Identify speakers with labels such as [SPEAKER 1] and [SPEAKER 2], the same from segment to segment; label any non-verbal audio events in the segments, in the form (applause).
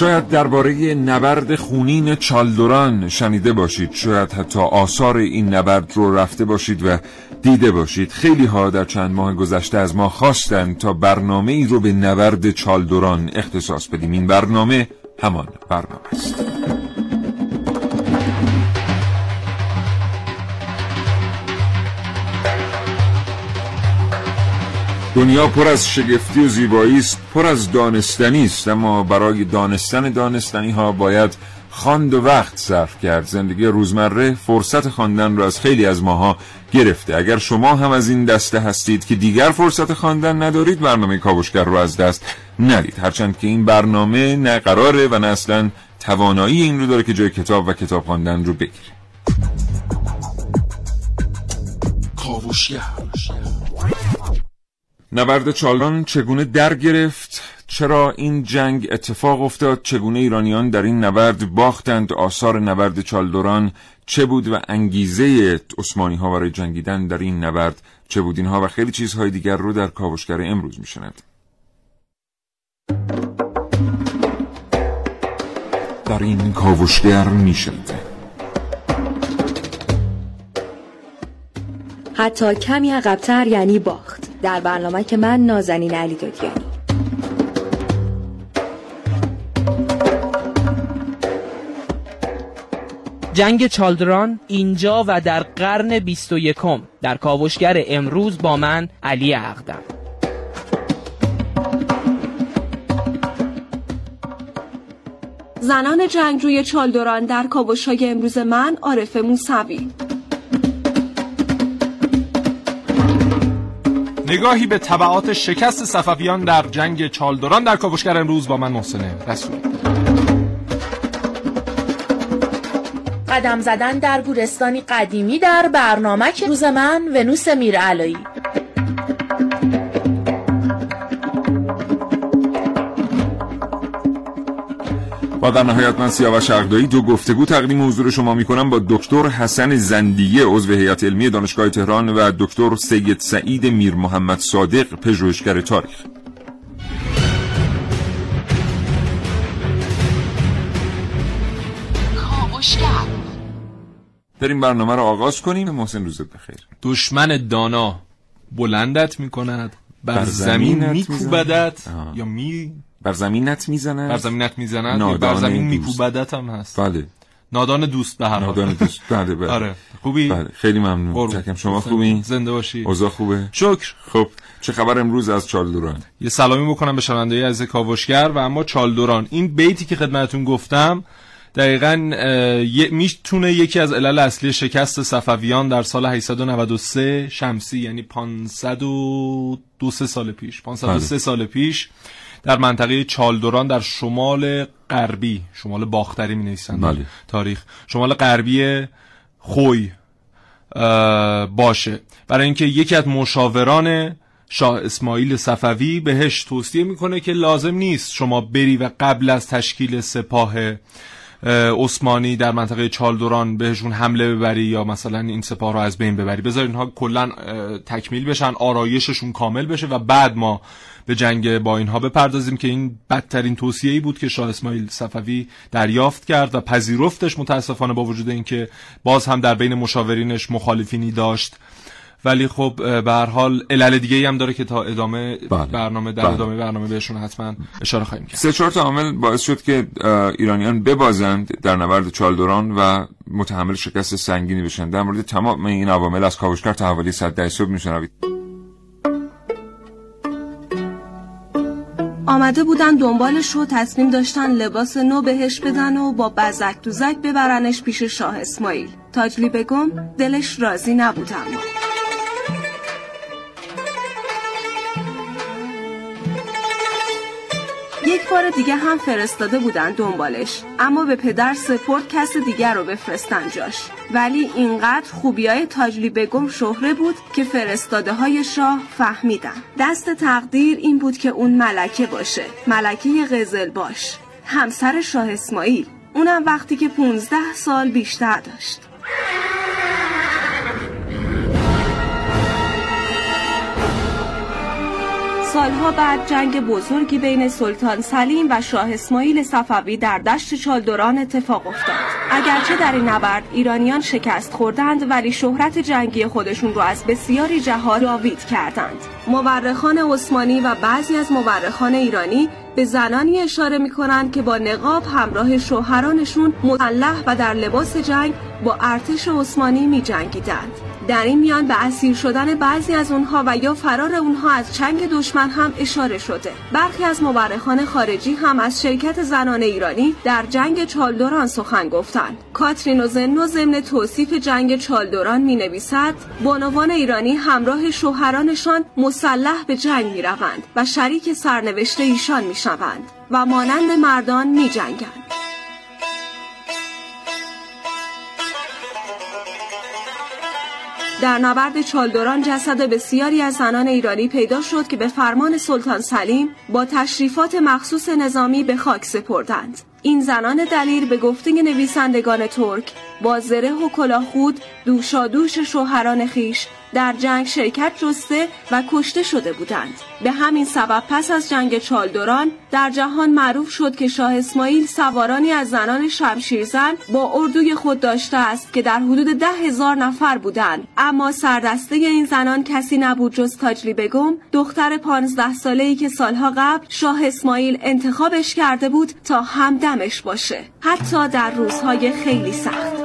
[SPEAKER 1] شاید درباره نبرد خونین چالدوران شنیده باشید. شاید حتی آثار این نبرد رو رفته باشید و دیده باشید. خیلی ها در چند ماه گذشته از ما خواستند تا برنامه ای رو به نبرد چالدوران اختصاص بدیم. این برنامه همان برنامه است. دنیا پر از شگفتی و زیبایی است پر از دانستنی است اما برای دانستن دانستنی ها باید خواند و وقت صرف کرد. زندگی روزمره فرصت خواندن را از خیلی از ماها گرفته. اگر شما هم از این دسته هستید که دیگر فرصت خواندن ندارید برنامه کاوشگر رو از دست ندید. هرچند که این برنامه نه قراره و نه اصلا توانایی این رو داره که جای کتاب و کتاب خواندن رو بگیره. کاوشگر. نبرد چالان چگونه در گرفت؟ چرا این جنگ اتفاق افتاد؟ چگونه ایرانیان در این نبرد باختند؟ آثار نبرد چالدوران چه بود و انگیزه عثمانی ها برای جنگیدن در این نبرد چه بود؟ اینها و خیلی چیزهای دیگر رو در کاوشگر امروز میشنند در این کاوشگر میشنده
[SPEAKER 2] حتی کمی عقبتر یعنی باخت. در برنامه که من نازنین علی دادیانی.
[SPEAKER 3] جنگ چالدران اینجا و در قرن 21 در کاوشگر امروز با من علی عقدم.
[SPEAKER 4] زنان جنگجوی چالدران در کاوشهای امروز من عارف موسوی.
[SPEAKER 5] نگاهی به طبعات شکست صفویان در جنگ چالدوران در کاوشگر امروز با من محسنه رسولی
[SPEAKER 6] قدم زدن در گورستانی قدیمی در برنامه که روز من ونوس میرعلایی.
[SPEAKER 1] و در نهایت من سیاوش عقدایی دو گفتگو تقدیم حضور شما می کنم با دکتر حسن زندیه عضو هیئت علمی دانشگاه تهران و دکتر سید سعید میر محمد صادق پژوهشگر تاریخ. بریم برنامه رو آغاز کنیم. محسن روزت بخیر.
[SPEAKER 5] دشمن دانا بلندت می کند بر, زمین میکوبدت یا می
[SPEAKER 1] بر زمینت می‌زند
[SPEAKER 5] بر زمینت می‌زند بر زمین میکوبدت هم هست.
[SPEAKER 1] بله.
[SPEAKER 5] نادان دوست به هر
[SPEAKER 1] نادان دوست. بله بله.
[SPEAKER 5] آره. خوبی؟
[SPEAKER 1] بله. خیلی ممنون. چکم شما خوبی؟
[SPEAKER 5] زنده باشی.
[SPEAKER 1] اوضاع خوبه؟
[SPEAKER 5] شکر.
[SPEAKER 1] خب چه خبر امروز از چالدوران
[SPEAKER 5] یه سلامی بکنم به شنونده از کاوشگر و اما چالدوران این بیتی که خدمتتون گفتم دقیقا می‌تونه یکی از علل اصلی شکست صفویان در سال 893 شمسی یعنی 502 سال پیش. 503 سال پیش. در منطقه چالدوران در شمال غربی شمال باختری می نویسن
[SPEAKER 1] بله.
[SPEAKER 5] تاریخ. شمال غربی خوی باشه. برای اینکه یکی از مشاوران شاه اسماعیل صفوی بهش توصیه می‌کنه که لازم نیست شما بری و قبل از تشکیل سپاه عثمانی در منطقه چالدوران بهشون حمله ببری یا مثلا این سپاه رو از بین ببری. بذار اینها کلا تکمیل بشن آرایششون کامل بشه و بعد ما به جنگ با اینها بپردازیم که این بدترین توصیه‌ای بود که شاه اسماعیل صفوی دریافت کرد و پذیرفتش متاسفانه با وجود اینکه باز هم در بین مشاورینش مخالفینی داشت. ولی خب به هر حال علل دیگه هم داره که تا ادامه
[SPEAKER 1] بله.
[SPEAKER 5] برنامه در
[SPEAKER 1] بله.
[SPEAKER 5] ادامه برنامه بهشون حتما اشاره خواهیم کرد.
[SPEAKER 1] سه چهار تا عامل باعث شد که ایرانیان ببازند در نبرد چالدوران و متحمل شکست سنگینی بشن. در مورد تمام این عوامل از کاوشگر تا حوالی صد ده صبح میشنوید.
[SPEAKER 4] آمده بودن دنبالش رو تصمیم داشتن لباس نو بهش بدن و با بزک دوزک ببرنش پیش شاه اسماعیل. تاجلی بگم دلش راضی نبود اما. یک بار دیگه هم فرستاده بودن دنبالش. اما به پدر سپورت کس دیگر رو بفرستن جاش. ولی اینقدر خوبیای تاجلی بگم شهره بود که فرستاده های شاه فهمیدن. دست تقدیر این بود که اون ملکه باشه. ملکه قزل باش. همسر شاه اسماعیل. اونم وقتی که 15 سال بیشتر داشت. سالها بعد جنگ بزرگی بین سلطان سلیم و شاه اسماعیل صفوی در دشت چالدوران اتفاق افتاد اگرچه در این نبرد ایرانیان شکست خوردند ولی شهرت جنگی خودشون رو از بسیاری جهات جاوید کردند مورخان عثمانی و بعضی از مورخان ایرانی به زنانی اشاره می کنند که با نقاب همراه شوهرانشون مسلح و در لباس جنگ با ارتش عثمانی می جنگیدند. در این میان به اسیر شدن بعضی از اونها و یا فرار اونها از چنگ دشمن هم اشاره شده برخی از مورخان خارجی هم از شرکت زنان ایرانی در جنگ چالدوران سخن گفتند کاترین و ضمن توصیف جنگ چالدوران می نویسد بانوان ایرانی همراه شوهرانشان مسلح به جنگ می روند و شریک سرنوشت ایشان می شوند و مانند مردان می جنگند. در نبرد چالدوران جسد بسیاری از زنان ایرانی پیدا شد که به فرمان سلطان سلیم با تشریفات مخصوص نظامی به خاک سپردند. این زنان دلیر به گفته نویسندگان ترک با زره و کلاهخود دوشادوش شوهران خیش در جنگ شرکت جسته و کشته شده بودند. به همین سبب پس از جنگ چالدوران در جهان معروف شد که شاه اسماعیل سوارانی از زنان شمشیرزن با اردوی خود داشته است که در حدود ده هزار نفر بودند. اما سردسته این زنان کسی نبود جز تاجلی بگم دختر پانزده ساله ای که سالها قبل شاه اسماعیل انتخابش کرده بود تا همدمش باشه. حتی در روزهای خیلی سخت.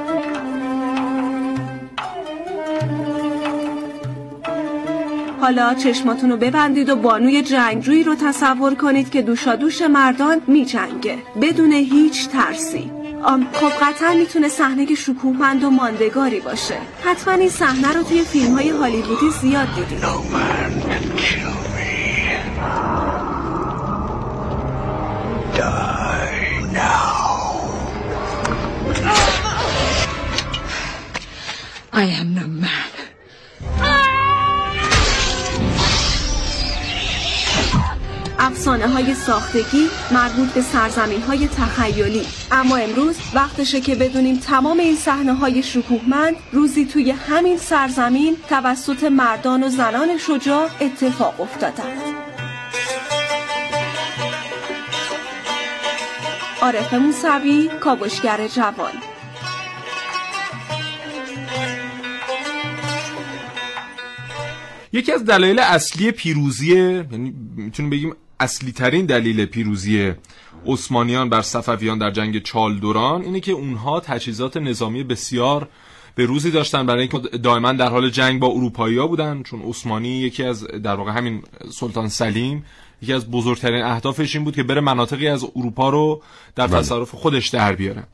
[SPEAKER 4] حالا چشماتون رو ببندید و بانوی جنگجویی رو تصور کنید که دوشادوش مردان میجنگه. بدون هیچ ترسی. آم خب قطعا می‌تونه صحنه شکوهمند و ماندگاری باشه. حتما این صحنه رو توی فیلم های هالیوودی زیاد دیدید.
[SPEAKER 7] I am no man.
[SPEAKER 4] افسانه های ساختگی مربوط به سرزمین های تخیلی. اما امروز وقتشه که بدونیم تمام این صحنه های شکوهمند روزی توی همین سرزمین توسط مردان و زنان شجاع اتفاق افتادند. عارف موسوی کاوشگر جوان.
[SPEAKER 5] یکی از دلایل اصلی پیروزی یعنی می‌تونیم بگیم اصلی ترین دلیل پیروزی عثمانیان بر صفویان در جنگ چالدوران اینه که اونها تجهیزات نظامی بسیار به روزی داشتن برای اینکه دائما در حال جنگ با اروپایی ها بودن چون عثمانی یکی از در واقع همین سلطان سلیم یکی از بزرگترین اهدافش این بود که بره مناطقی از اروپا رو در بله. تصرف خودش در بیاره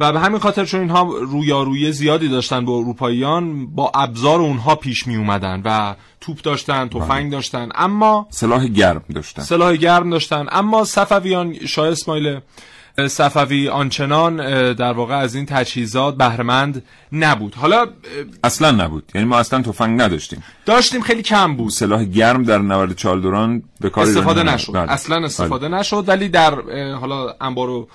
[SPEAKER 5] و به همین خاطر چون اینها رویارویی زیادی داشتن با اروپاییان با ابزار اونها پیش می اومدن و توپ داشتن تفنگ بله. داشتن. اما
[SPEAKER 1] سلاح گرم داشتن.
[SPEAKER 5] سلاح گرم داشتن. اما صفویان شاه اسماعیل صفوی آنچنان در واقع از این تجهیزات بهرهمند نبود. حالا
[SPEAKER 1] اصلا نبود. یعنی ما اصلا تفنگ نداشتیم.
[SPEAKER 5] داشتیم خیلی کم بود.
[SPEAKER 1] سلاح گرم در نورد چالدوران به کار
[SPEAKER 5] استفاده نشد. بله. اصلا استفاده بله. نشد ولی در حالا انبار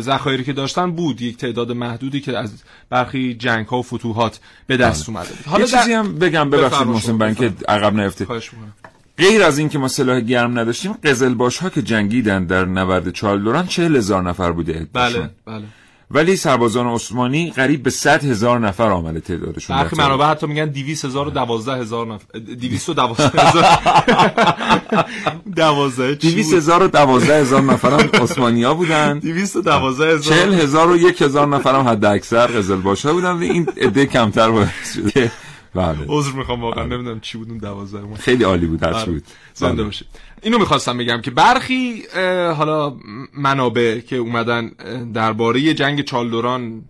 [SPEAKER 5] ذخایری که داشتن بود یک تعداد محدودی که از برخی جنگ ها و فتوحات به دست بله. اومده
[SPEAKER 1] حالا یه چیزی هم بگم ببخشید محسن بن که عقب نیفته غیر از اینکه ما سلاح گرم نداشتیم قزلباش ها که جنگیدن در نبرد چالدوران هزار نفر بوده.
[SPEAKER 5] بله بله.
[SPEAKER 1] ولی سربازان عثمانی قریب به 100 هزار نفر آمده تعدادشون
[SPEAKER 5] برخی منابع حتی میگن 200 هزار و 12 هزار نفر 200 و 12 هزار. (laughs) 12
[SPEAKER 1] 200 هزار و 12 هزار نفر هم عثمانی ها بودن
[SPEAKER 5] 212 هزار.
[SPEAKER 1] 40 هزار و 1 هزار نفر هم حد اکثر قزل باشه بودن. و این عده کمتر بود
[SPEAKER 5] بله. عذر می‌خوام واقعا نمی‌دونم چی بود اون 12
[SPEAKER 1] خیلی عالی بود هر چی بله. بود.
[SPEAKER 5] زنده باشه. اینو می‌خواستم بگم که برخی حالا منابع که اومدن درباره جنگ چالدوران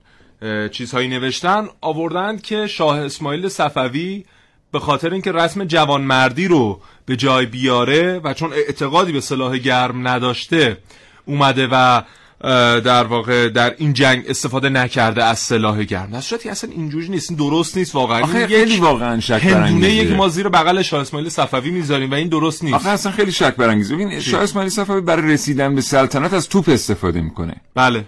[SPEAKER 5] چیزهایی نوشتن آوردند که شاه اسماعیل صفوی به خاطر اینکه رسم جوانمردی رو به جای بیاره و چون اعتقادی به سلاح گرم نداشته اومده و در واقع در این جنگ استفاده نکرده از سلاح گرم. در صورتی اصلا اینجوری نیست. این درست نیست واقعا.
[SPEAKER 1] آخه خیلی واقعا شک برانگیزه.
[SPEAKER 5] یک ما زیر بغل شاه اسماعیل صفوی می‌ذاریم و این درست نیست.
[SPEAKER 1] آخه اصلا خیلی شک برانگیزه. ببین شاه اسماعیل صفوی برای رسیدن به سلطنت از توپ استفاده می‌کنه.
[SPEAKER 5] بله.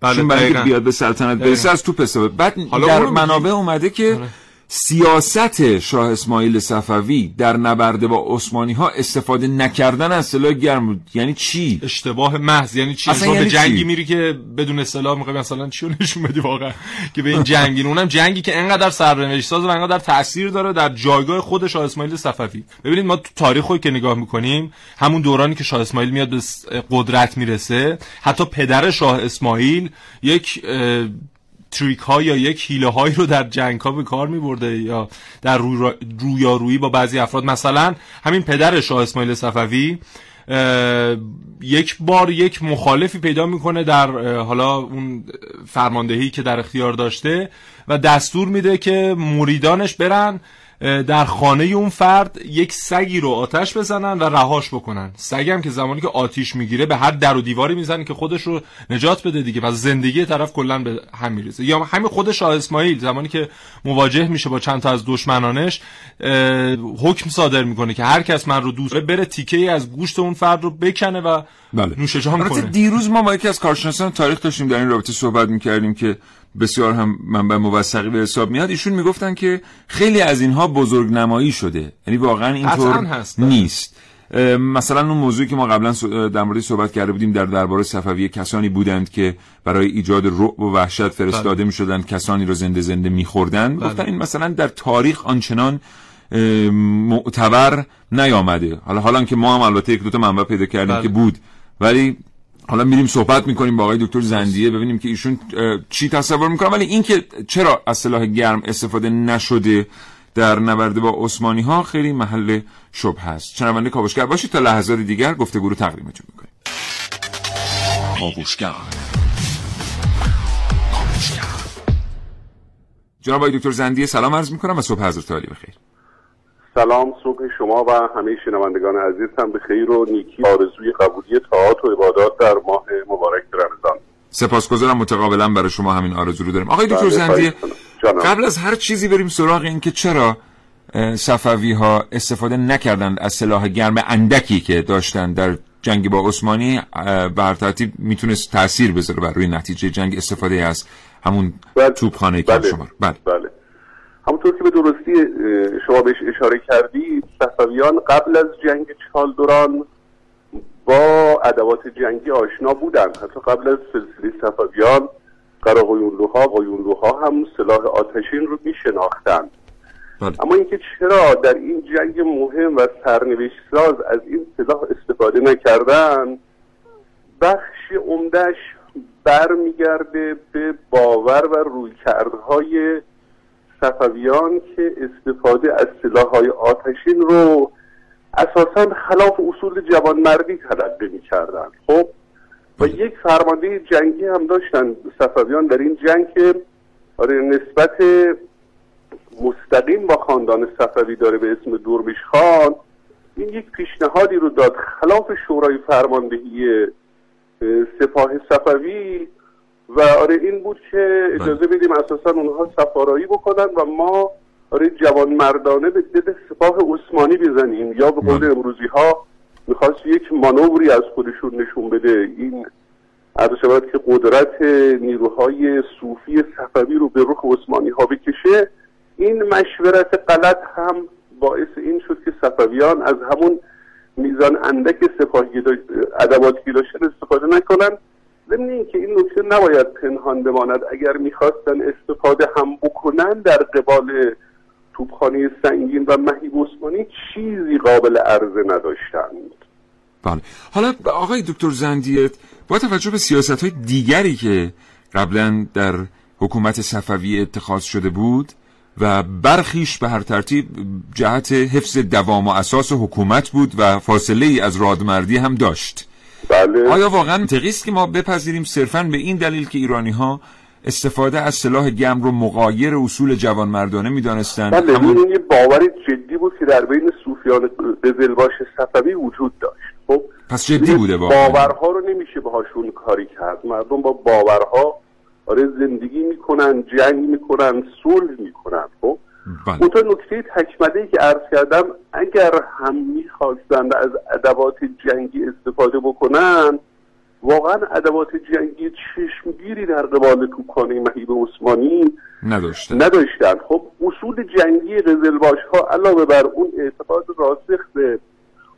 [SPEAKER 5] بله
[SPEAKER 1] چون برای بیاد به سلطنت برسه از توپ استفاده. بعد حالا در منابع اومده که آره. سیاست شاه اسماعیل صفوی در نبرده با عثمانی ها استفاده نکردن از سلاح گرم بود. یعنی چی؟
[SPEAKER 5] اشتباه محض. یعنی چی؟ اصلا یعنی به جنگی چی؟ میری که بدون سلاح می‌خوای مثلا چی نشون بدی واقعا؟ که به این جنگی. اونم جنگی که انقدر سرنوشت ساز و انقدر تاثیر داره در جایگاه خود شاه اسماعیل صفوی. ببینید ما تو تاریخ که نگاه می‌کنیم همون دورانی که شاه اسماعیل میاد به قدرت می‌رسه حتی پدر شاه اسماعیل یک تریک ها یا یک هیله هایی رو در جنگ ها به کار می برده یا در رو رویارویی با بعضی افراد. مثلا همین پدر شاه اسماعیل صفوی یک بار یک مخالفی پیدا می‌کنه در حالا اون فرماندهی که در اختیار داشته و دستور میده که مریدانش برن در خانه اون فرد یک سگی رو آتش بزنن و رهاش بکنن. سگی هم که زمانی که آتیش می‌گیره به هر در و دیواری می‌زنه که خودش رو نجات بده دیگه و زندگی طرف کلا به هم میریزه. یا همین خود شاه اسماعیل زمانی که مواجه میشه با چند تا از دشمنانش حکم صادر می‌کنه که هر کس من رو دوست بره تیکه ای از گوشت اون فرد رو بکنه و بله. نوش جان کنه.
[SPEAKER 1] دیروز ما با یکی از کارشناسان تاریخ داشتیم در این رابطه صحبت می‌کردیم که بسیار هم منبع موثقی به حساب میاد. ایشون می‌گفتن که خیلی از اینها بزرگ نمایی شده. یعنی واقعا اینطور نیست. مثلا اون موضوعی که ما قبلا در مورد صحبت کرده بودیم در درباره صفوی کسانی بودند که برای ایجاد رعب و وحشت فرستاده بله. می شدند کسانی رو زنده زنده میخوردند. بله. گفتن این مثلا در تاریخ آنچنان معتبر نیامده. حالا حالا که ما هم البته یک دو تا منبع پیدا کردیم بله. که بود. ولی حالا میریم صحبت می‌کنیم با آقای دکتر زندیه ببینیم که ایشون چی تصور می‌کنن. ولی اینکه چرا از سلاح گرم استفاده نشده در نبرد با عثمانی ها خیلی محل شبه هست. چنونده کاوشگر باشید تا لحظات دیگر گفتگو رو تقدیمتون می‌کنیم. کاوشگر. جناب آقای دکتر زندیه سلام عرض می‌کنم و صبح حضرت عالی بخیر.
[SPEAKER 8] سلام صبح شما و همه شنوندگان عزیز هم به خیر و نیکی آرزوی قبولی طاعات و عبادات در ماه مبارک رمضان
[SPEAKER 1] سپاسگزارم متقابلا برای شما همین آرزو رو داریم آقای دکتر بله، زندی قبل از هر چیزی بریم سراغ این که چرا صفوی ها استفاده نکردند از سلاح گرم اندکی که داشتن در جنگ با عثمانی بر ترتیب می‌تونست تاثیر بذاره بر روی نتیجه جنگ استفاده از همون بله. توپخانه
[SPEAKER 8] بله. شما بله. بله. همونطور که به درستی شما بهش اشاره کردید صفویان قبل از جنگ چالدوران با ادوات جنگی آشنا بودند حتی قبل از سلسله صفویان قراقیونلوها قیونلوها هم سلاح آتشین رو می شناختند بله. اما اینکه چرا در این جنگ مهم و سرنوشت ساز از این سلاح استفاده نکردن بخش عمدهش برمیگرده به باور و رویکردهای صفویان که استفاده از های آتشین رو اساسا خلاف اصول جوانمردی تلقی می‌کردن. خب و یک فرمانده جنگی هم داشتن صفویان در این جنگ که آره نسبت مستقیم با خاندان صفوی داره به اسم دوربیش خان این یک پیشنهادی رو داد. خلاف شورای فرماندهی سپاه صفوی و آره این بود که اجازه بدیم اساسا اونها سفارایی بکنن و ما آره جوان مردانه به دل سپاه عثمانی بزنیم. یا به قول امروزی ها می‌خواست یک مانوری از خودشون نشون بده. این عرض شود که قدرت نیروهای صوفی صفوی رو به رخ عثمانی ها بکشه. این مشورت غلط هم باعث این شد که صفویان از همون میزان اندک سپاهی ادواتی داشتن استفاده نکنن. ضمن اینکه این نکته نباید پنهان بماند. اگر می‌خواستن استفاده هم بکنن در قبال توپخانه سنگین و مهیب عثمانی چیزی قابل عرضه نداشتند.
[SPEAKER 1] بله. حالا آقای دکتر زندیت با توجه به سیاست های دیگری که قبلا در حکومت صفوی اتخاذ شده بود و برخیش به هر ترتیب جهت حفظ دوام و اساس حکومت بود و فاصله ای از رادمردی هم داشت.
[SPEAKER 8] بله.
[SPEAKER 1] آیا واقعا منطقی که ما بپذیریم صرفا به این دلیل که ایرانی ها استفاده از سلاح گرم رو مقایر اصول جوانمردانه می‌دانستند؟
[SPEAKER 8] بله
[SPEAKER 1] همون
[SPEAKER 8] این یه باوری جدی بود که در بین صوفیان قزلباش صفوی وجود داشت. خب
[SPEAKER 1] پس جدی بوده واقعا.
[SPEAKER 8] باورها رو نمیشه باهاشون کاری کرد. مردم با باورها آره زندگی می‌کنن جنگ می‌کنن صلح می‌کنن. خب
[SPEAKER 1] بله.
[SPEAKER 8] اون نکته تکمله که عرض کردم اگر هم می‌خواستند از ادوات جنگی استفاده بکنن واقعا ادوات جنگی چشمگیری در قبال توپخانه مهیب عثمانی
[SPEAKER 1] نداشتن
[SPEAKER 8] نداشتن خب اصول جنگی قزلباش ها علاوه بر اون اعتقاد راسخ به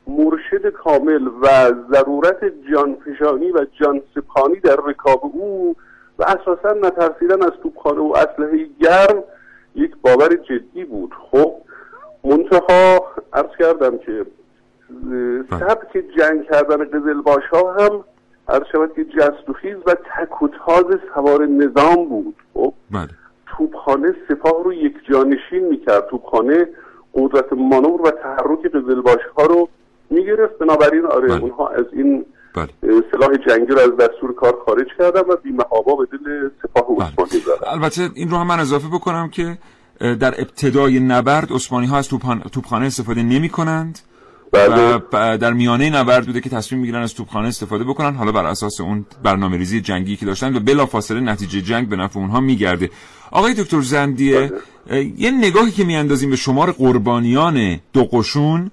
[SPEAKER 8] مرشد کامل و ضرورت جانفشانی و جانسپانی در رکاب او و اساسا نترسیدن از توپخانه و اسلحه گرم یک باور جدی بود. خب منتها عرض کردم که
[SPEAKER 1] بله.
[SPEAKER 8] سبک جنگ کردن قزلباش ها هم عرض شود که جست و خیز و تک و تاز سوار نظام بود. خب
[SPEAKER 1] بله.
[SPEAKER 8] توپخانه سپاه رو یک جانشین می‌کرد. توپخانه قدرت مانور و تحرک قزلباش ها رو می‌گرفت. بنابراین آره
[SPEAKER 1] بله.
[SPEAKER 8] اونها از این سلاح جنگی رو از دستور کار خارج کردن و بیمهابا به دل سپاه
[SPEAKER 1] بله.
[SPEAKER 8] عثمانی زدن
[SPEAKER 1] البته این رو هم من اضافه بکنم که در ابتدای نبرد عثمانی ها از توپخانه استفاده نمی کنند
[SPEAKER 8] بله.
[SPEAKER 1] و در میانه نبرد بوده که تصمیم می‌گیرن از توپخانه استفاده بکنن. حالا بر اساس اون برنامه ریزی جنگی که داشتن و بلافاصله نتیجه جنگ به نفع اونها میگرده. آقای دکتر زندیه اه، یه نگاهی که میاندازیم به شمار قربانیان دو قشون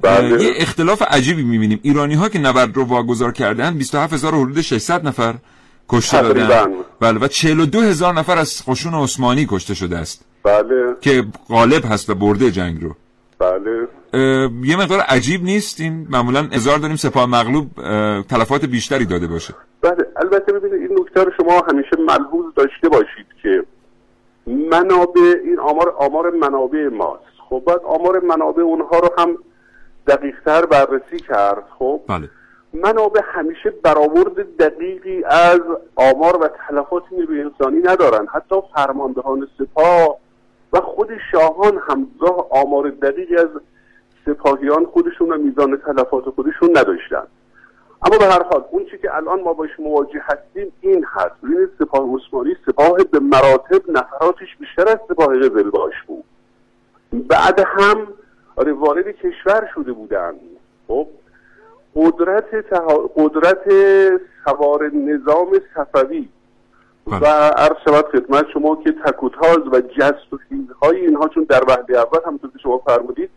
[SPEAKER 8] بله.
[SPEAKER 1] یه اختلاف عجیبی می‌بینیم. ایرانی ها که نبرد رو واگذار کردن 27000 حدود 600 نفر کشته دادن. بله و 42 هزار نفر از قشون عثمانی کشته شده است.
[SPEAKER 8] بله.
[SPEAKER 1] که غالب هست و برده جنگ رو.
[SPEAKER 8] بله.
[SPEAKER 1] یه مقدار عجیب نیست این؟ معمولا هزار داریم سپاه مغلوب تلفات بیشتری داده باشه.
[SPEAKER 8] بله البته ببینید این نکته رو شما همیشه ملحوظ داشته باشید که منابع این آمار آمار منابع ماست. خب باید آمار منابع اونها رو هم دقیقتر بررسی کرد خب؟
[SPEAKER 1] بله.
[SPEAKER 8] منابع همیشه برآورد دقیقی از آمار و تلفات نیروی انسانی ندارن. حتی فرماندهان سپاه و خود شاهان همگاه آمار دقیقی از سپاهیان خودشون و میزان تلفات خودشون نداشتن. اما به هر حال اون چی که الان ما باش مواجه هستیم این هست. ببینید سپاه عثمانی سپاه به مراتب نفراتش بیشتر از سپاه قزلباش بود. بعد هم آره وارد کشور شده بودن خب قدرت تها... قدرت سوار نظام صفوی
[SPEAKER 1] بله.
[SPEAKER 8] و عرض شود خدمت شما که تکوتاز و جست و خیزهای اینها چون در وحده اول همونطور که شما فرمودید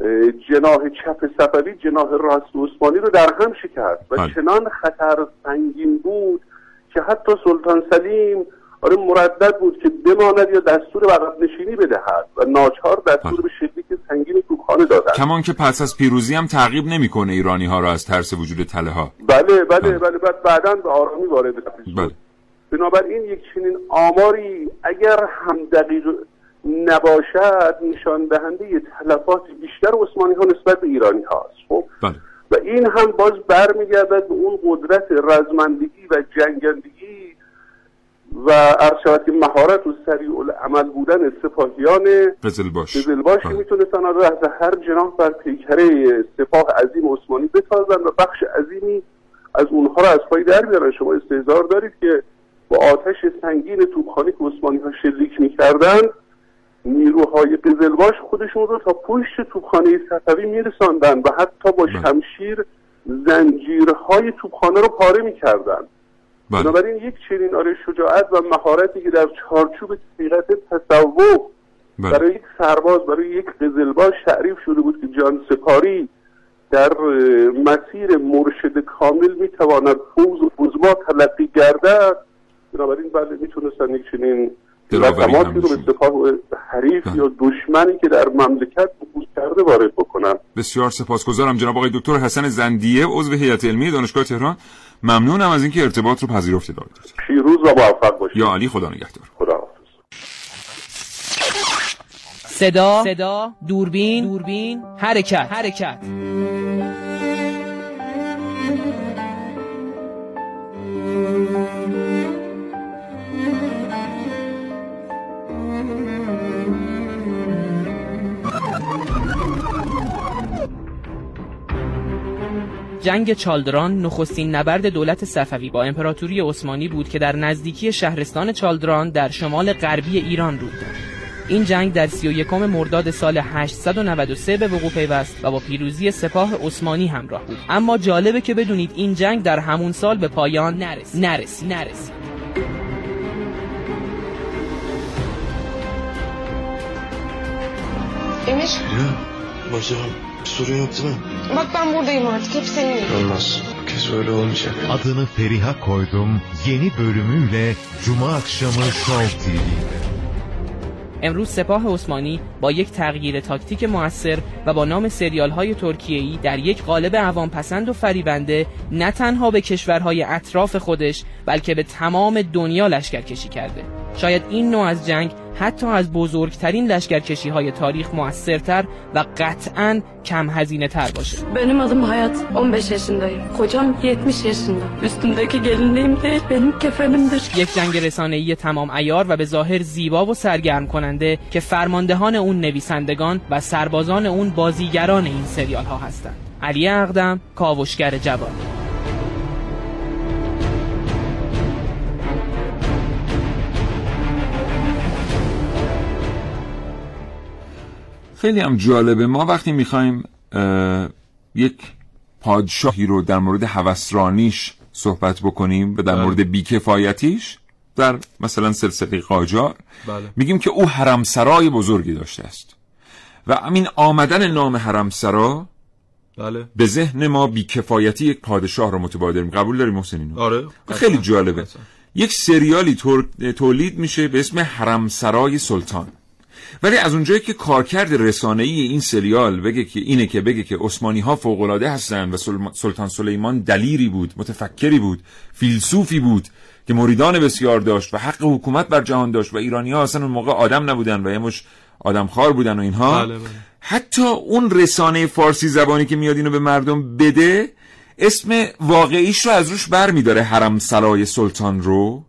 [SPEAKER 8] اه، جناح چپ صفوی جناح راست عثمانی رو در هم شکست و
[SPEAKER 1] بله.
[SPEAKER 8] چنان خطر سنگین بود که حتی سلطان سلیم آره مردد بود که بماند یا دستور عقب نشینی بدهد و ناچار دستور
[SPEAKER 1] بله.
[SPEAKER 8] به شکلی که سنگین توپخانه دادند.
[SPEAKER 1] کمان که پس از پیروزی هم تعقیب نمی‌کنه ایرانی ها را از ترس وجود تله ها
[SPEAKER 8] بله
[SPEAKER 1] بله.
[SPEAKER 8] بله. بله. بعد بعدا به آرامی وارد شد.
[SPEAKER 1] بله.
[SPEAKER 8] بنابراین یک چنین آماری اگر هم دقیق نباشد نشان دهنده تلفات بیشتر عثمانی ها نسبت به ایرانی هاست خب؟
[SPEAKER 1] بله.
[SPEAKER 8] و این هم باز برمیگردد به اون قدرت رزمندگی و جنگندگی و عرض شود که مهارت و سریع العمل بودن سپاهیان
[SPEAKER 1] قزل باش
[SPEAKER 8] قزلباش
[SPEAKER 1] بله.
[SPEAKER 8] می‌تونستن از هر جناح بر پیکره سپاه عظیم عثمانی بتازن و بخش عظیمی از اونها رو از پای در بیارن شما استهزار دارید که با آتش سنگین توپخانه که عثمانی ها شلیک می‌کردن نیروهای قزلباش خودشون رو تا پشت توپخانه صفوی میرساندن و حتی با
[SPEAKER 1] بله.
[SPEAKER 8] شمشیر زنجیرهای توپخانه رو پاره می‌کردن
[SPEAKER 1] بله.
[SPEAKER 8] بنابراین یک چنین آره شجاعت و مهارتی که در چارچوب حقیقت تصوف
[SPEAKER 1] بله.
[SPEAKER 8] برای یک سرباز برای یک قزلباش تعریف شده بود که جان سپاری در مسیر مرشد کامل می‌تواند فوز و فوزما تلقی گردد. بنابراین بله می‌تونستن یک چنین لطماتی
[SPEAKER 1] هم
[SPEAKER 8] رو. سپاه حریف
[SPEAKER 1] بله.
[SPEAKER 8] یا دشمنی که در مملکت نفوذ کرده وارد بکنن
[SPEAKER 1] بسیار سپاسگزارم جناب آقای دکتر حسن زندیه عضو هیئت علمی دانشگاه تهران ممنونم از اینکه ارتباط رو پذیرفتید آقای دکتر
[SPEAKER 8] پیروز و موفق باشید
[SPEAKER 1] یا علی خدا نگهدار
[SPEAKER 8] خدا.
[SPEAKER 3] صدا صدا دوربین دوربین حرکت حرکت جنگ چالدران نخستین نبرد دولت صفوی با امپراتوری عثمانی بود که در نزدیکی شهرستان چالدران در شمال غربی ایران روی داد. این جنگ در 31 مرداد سال 893 به وقوع پیوست و با پیروزی سپاه عثمانی همراه بود. اما جالبه که بدونید این جنگ در همون سال به پایان نرسید. نرسید. نرسید.
[SPEAKER 9] Emir,
[SPEAKER 10] Ya bacağım değil mi?
[SPEAKER 9] Bak ben buradayım artık. Hep seninle.
[SPEAKER 10] Olmaz. Bu kez öyle olmayacak.
[SPEAKER 11] Adını Feriha koydum yeni bölümüyle Cuma akşamı Show TV'de.
[SPEAKER 3] امروز سپاه عثمانی با یک تغییر تاکتیک موثر و با نام سریال های ترکیه‌ای در یک قالب عوام پسند و فریبنده نه تنها به کشورهای اطراف خودش بلکه به تمام دنیا لشکرکشی کرده شاید این نوع از جنگ حتی از بزرگترین لشکرکشی های تاریخ موثرتر و قطعا کم هزینه تر باشه
[SPEAKER 12] Benim adım Hayat. 15 yaşındayım. Kocam 70 yaşında. Üstümdeki gelinliğim değil, benim kefenimdir.
[SPEAKER 3] یک جنگ رسانه‌ای تمام ایار و به ظاهر زیبا و سرگرم کننده که فرماندهان اون نویسندگان و سربازان اون بازیگران این سریال ها هستند علی اقدم کاوشگر جوان
[SPEAKER 1] خیلی هم جالبه. ما وقتی می‌خوایم یک پادشاهی رو در مورد هوسرانیش صحبت بکنیم و در
[SPEAKER 5] بله.
[SPEAKER 1] مورد بیکفایتیش در مثلا سلسله قاجار
[SPEAKER 5] بله.
[SPEAKER 1] میگیم که او حرمسرای بزرگی داشته است. و همین آمدن نام حرمسرا
[SPEAKER 5] بله.
[SPEAKER 1] به ذهن ما بیکفایتی یک پادشاه رو متبادر قبول داری محسن اینو؟
[SPEAKER 5] آره.
[SPEAKER 1] خیلی جالبه. یک سریالی تولید میشه به اسم حرمسرای سلطان. ولی از اونجایی که کارکرد رسانه‌ای این سریال بگه که اینه که بگه که عثمانی ها فوق‌العاده هستن و سل- سلطان سلیمان دلیری بود متفکری بود فیلسوفی بود که مریدان بسیار داشت و حق حکومت بر جهان داشت و ایرانی ها اصلا اون موقع آدم نبودن و یه مش آدمخوار بودن و اینها
[SPEAKER 5] بله، بله.
[SPEAKER 1] حتی اون رسانه فارسی زبانی که میاد اینو به مردم بده اسم واقعیش رو از روش بر میداره حرم سرای سلطان رو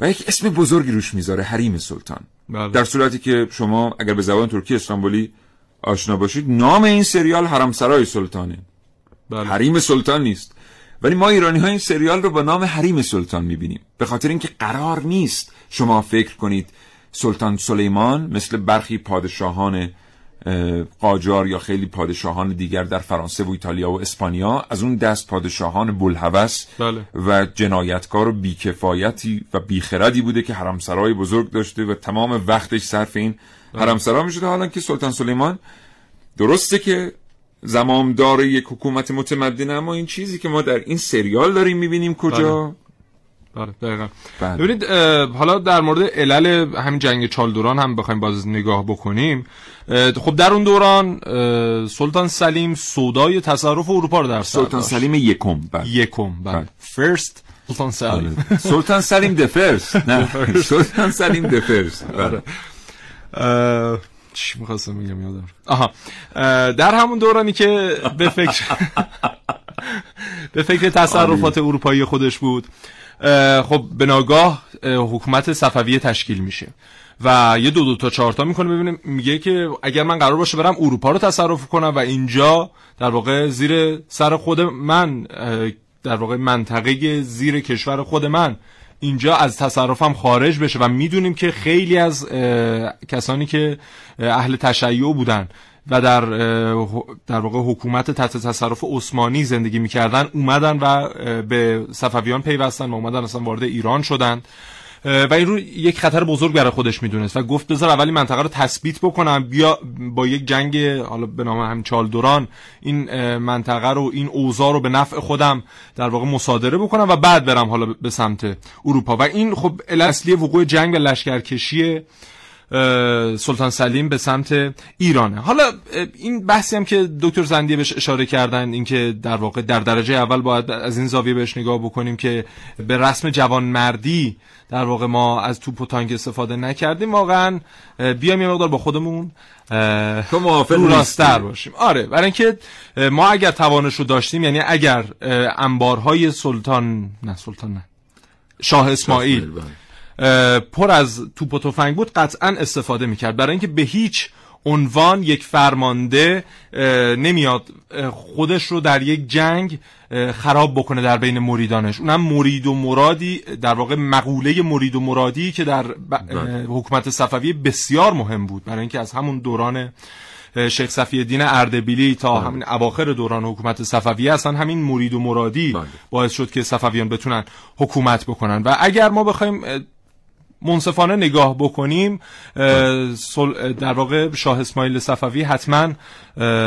[SPEAKER 1] و یک اسم بزرگی روش می‌ذاره حریم سلطان
[SPEAKER 5] بله.
[SPEAKER 1] در صورتی که شما اگر به زبان ترکی استانبولی آشنا باشید نام این سریال حرم سرای سلطانه
[SPEAKER 5] بله.
[SPEAKER 1] حریم سلطان نیست ولی ما ایرانی ها این سریال رو با نام حریم سلطان می‌بینیم به خاطر اینکه قرار نیست شما فکر کنید سلطان سلیمان مثل برخی پادشاهان اه، قاجار یا خیلی پادشاهان دیگر در فرانسه و ایتالیا و اسپانیا از اون دست پادشاهان بلحوث
[SPEAKER 5] بله.
[SPEAKER 1] و جنایتکار و بیکفایتی و بیخردی بوده که حرمسرای بزرگ داشته و تمام وقتش صرف این حرمسرا می‌شده. حالا که سلطان سلیمان درسته که زمامدار یک حکومت متمدن اما این چیزی که ما در این سریال داریم می‌بینیم کجا؟
[SPEAKER 5] بله. دقیقا
[SPEAKER 1] بله.
[SPEAKER 5] ببینید حالا در مورد علل همین جنگ چالدوران هم بخوایم باز نگاه بکنیم خب در اون دوران سلطان سلیم سودای تصرف اروپا رو در سر
[SPEAKER 1] سلطان
[SPEAKER 5] داشت.
[SPEAKER 1] سلیم یکم بله.
[SPEAKER 5] یکم بله
[SPEAKER 1] بله.
[SPEAKER 5] فرست سلطان سلیم
[SPEAKER 1] آره. سلطان سلیم دفرس (laughs) نه سلطان سلیم دفرس (laughs) بله.
[SPEAKER 5] اه، چی می‌خواستم میگم یادم. آها در همون دورانی که به فکر (laughs) به فکر تصرفات اروپایی خودش بود خب به ناگاه اه، حکومت صفویه تشکیل میشه. و یه دو دو تا چهار تا می‌کنه ببینیم میگه که اگر من قرار باشه برم اروپا رو تصرف کنم و اینجا در واقع زیر سر خود من در واقع منطقه زیر کشور خود من اینجا از تصرفم خارج بشه. و می‌دونیم که خیلی از کسانی که اه، اهل تشیع بودن و در در واقع حکومت تحت تصرف عثمانی زندگی می‌کردن اومدن و به صفویان پیوستن و اومدن اصلا وارد ایران شدن. و این رو یک خطر بزرگ برای خودش می‌دونست و گفت بذار اولی منطقه رو تثبیت بکنم بیا با یک جنگ حالا به نام هم چالدوران این منطقه رو این اوضاع رو به نفع خودم در واقع مصادره بکنم و بعد برم حالا به سمت اروپا. و این خب اصلی وقوع جنگ و لشکرکشی سلطان سلیم به سمت ایرانه حالا این بحثی هم که دکتر زندیه بهش اشاره کردن اینکه در واقع در درجه اول باید از این زاویه بهش نگاه بکنیم که به رسم جوانمردی در واقع ما از توپ و تانک استفاده نکردیم واقعا بیایم یه مقدار با خودمون
[SPEAKER 1] تو موافق
[SPEAKER 5] راستر؟ باشیم آره برای اینکه ما اگر توانش رو داشتیم یعنی اگر انبارهای سلطان نه سلطان نه شاه اسماعیل
[SPEAKER 1] بله.
[SPEAKER 5] پر از توپ و تفنگ بود قطعا استفاده می‌کرد برای اینکه به هیچ عنوان یک فرمانده نمیاد خودش رو در یک جنگ خراب بکنه در بین مریدانش اونم مرید و مرادی در واقع مقوله مرید و مرادی که در
[SPEAKER 1] بله.
[SPEAKER 5] حکومت صفوی بسیار مهم بود برای اینکه از همون دوران شیخ صفی الدین اردبیلی تا
[SPEAKER 1] بله.
[SPEAKER 5] همین اواخر دوران حکومت صفویه اصلا همین مرید و مرادی
[SPEAKER 1] بله.
[SPEAKER 5] باعث شد که صفویان بتونن حکومت بکنن و اگر ما بخوایم منصفانه نگاه بکنیم در واقع شاه اسماعیل صفوی حتما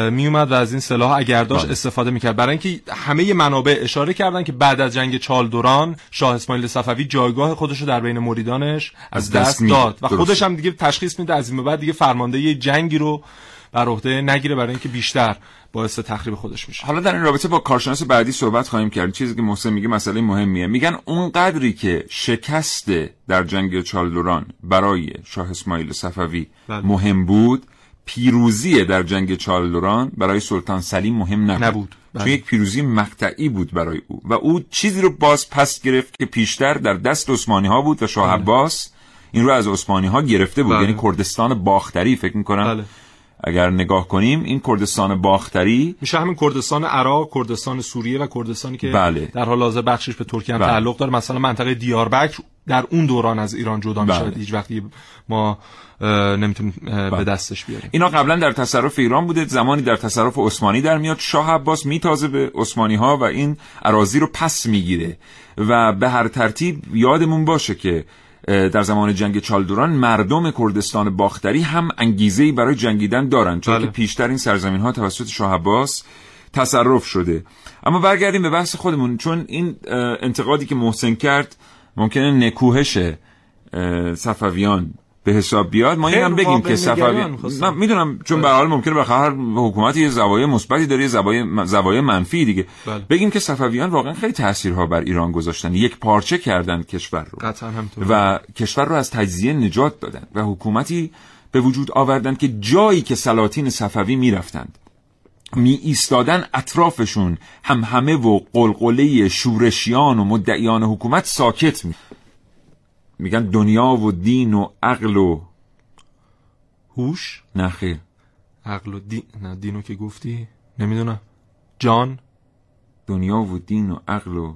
[SPEAKER 5] می اومد و از این سلاح اگر داشت
[SPEAKER 1] بله.
[SPEAKER 5] استفاده می‌کرد برای اینکه همه منابع اشاره کردن که بعد از جنگ چالدوران شاه اسماعیل صفوی جایگاه خودش رو در بین مریدانش از
[SPEAKER 1] دست.
[SPEAKER 5] داد و. خودش هم دیگه تشخیص میده از این بعد دیگه فرمانده یه جنگی رو بر عهده نگیره برای اینکه بیشتر باعث تخریب خودش میشه
[SPEAKER 1] حالا در این رابطه با کارشناس بعدی صحبت خواهیم کرد چیزی که محسن میگه مسئله مهمیه میگن اون قدری که شکست در جنگ چالدوران برای شاه اسماعیل صفوی
[SPEAKER 5] بله.
[SPEAKER 1] مهم بود پیروزی در جنگ چالدوران برای سلطان سلیم مهم نبود,
[SPEAKER 5] نبود. بله.
[SPEAKER 1] چون یک پیروزی مقطعی بود برای او و او چیزی رو باز پس گرفت که پیشتر در دست عثمانی ها بود و شاه عباس این رو از عثمانی ها گرفته بود
[SPEAKER 5] بله.
[SPEAKER 1] یعنی کردستان باختری فکر می‌کنم
[SPEAKER 5] بله.
[SPEAKER 1] اگر نگاه کنیم این کردستان باختری
[SPEAKER 5] میشه همین کردستان عراق، کردستان سوریه و کردستانی که
[SPEAKER 1] بله.
[SPEAKER 5] در حال حاضر بخشش به ترکیه هم
[SPEAKER 1] بله.
[SPEAKER 5] تعلق داره مثلا منطقه دیاربکر در اون دوران از ایران جدا
[SPEAKER 1] بله.
[SPEAKER 5] هیچ وقتی ما نمی‌تونیم اه، به
[SPEAKER 1] بله.
[SPEAKER 5] دستش بیاریم
[SPEAKER 1] اینا قبلا در تصرف ایران بوده زمانی در تصرف عثمانی در میاد شاه عباس میتازه به عثمانی ها و این اراضی رو پس می‌گیره و به هر ترتیب یادمون باشه که در زمان جنگ چالدوران مردم کردستان باختری هم انگیزه برای جنگیدن دارن چون
[SPEAKER 5] بله.
[SPEAKER 1] که پیشتر این سرزمین ها توسط شاه عباس تصرف شده اما برگردیم به بحث خودمون چون این انتقادی که محسن کرد ممکنه نکوهش صفویان به حساب بیاد ما این
[SPEAKER 5] خیر،
[SPEAKER 1] هم بگیم که
[SPEAKER 5] خواستم.
[SPEAKER 1] نه می‌دونم چون به هر حال ممکنه به هر حکومت یه زوایای مثبتی داره یه زوایای زوایای منفی دیگه
[SPEAKER 5] بله.
[SPEAKER 1] بگیم که صفویان واقعا خیلی تاثیرها بر ایران گذاشتن یک پارچه کردن کشور رو
[SPEAKER 5] قطعا همینطور
[SPEAKER 1] و کشور رو از تجزیه نجات دادن و حکومتی به وجود آوردن که جایی که سلاطین صفوی می‌رفتند می ایستادن اطرافشون هم همه و قلقله شورشیان و مدعیان حکومت ساکت می میگن دنیا و دین و عقل و
[SPEAKER 5] هوش؟
[SPEAKER 1] نه خیر.
[SPEAKER 5] عقل و دین نه دینو که گفتی؟ نمی‌دونم. جان؟
[SPEAKER 1] دنیا و دین و عقل و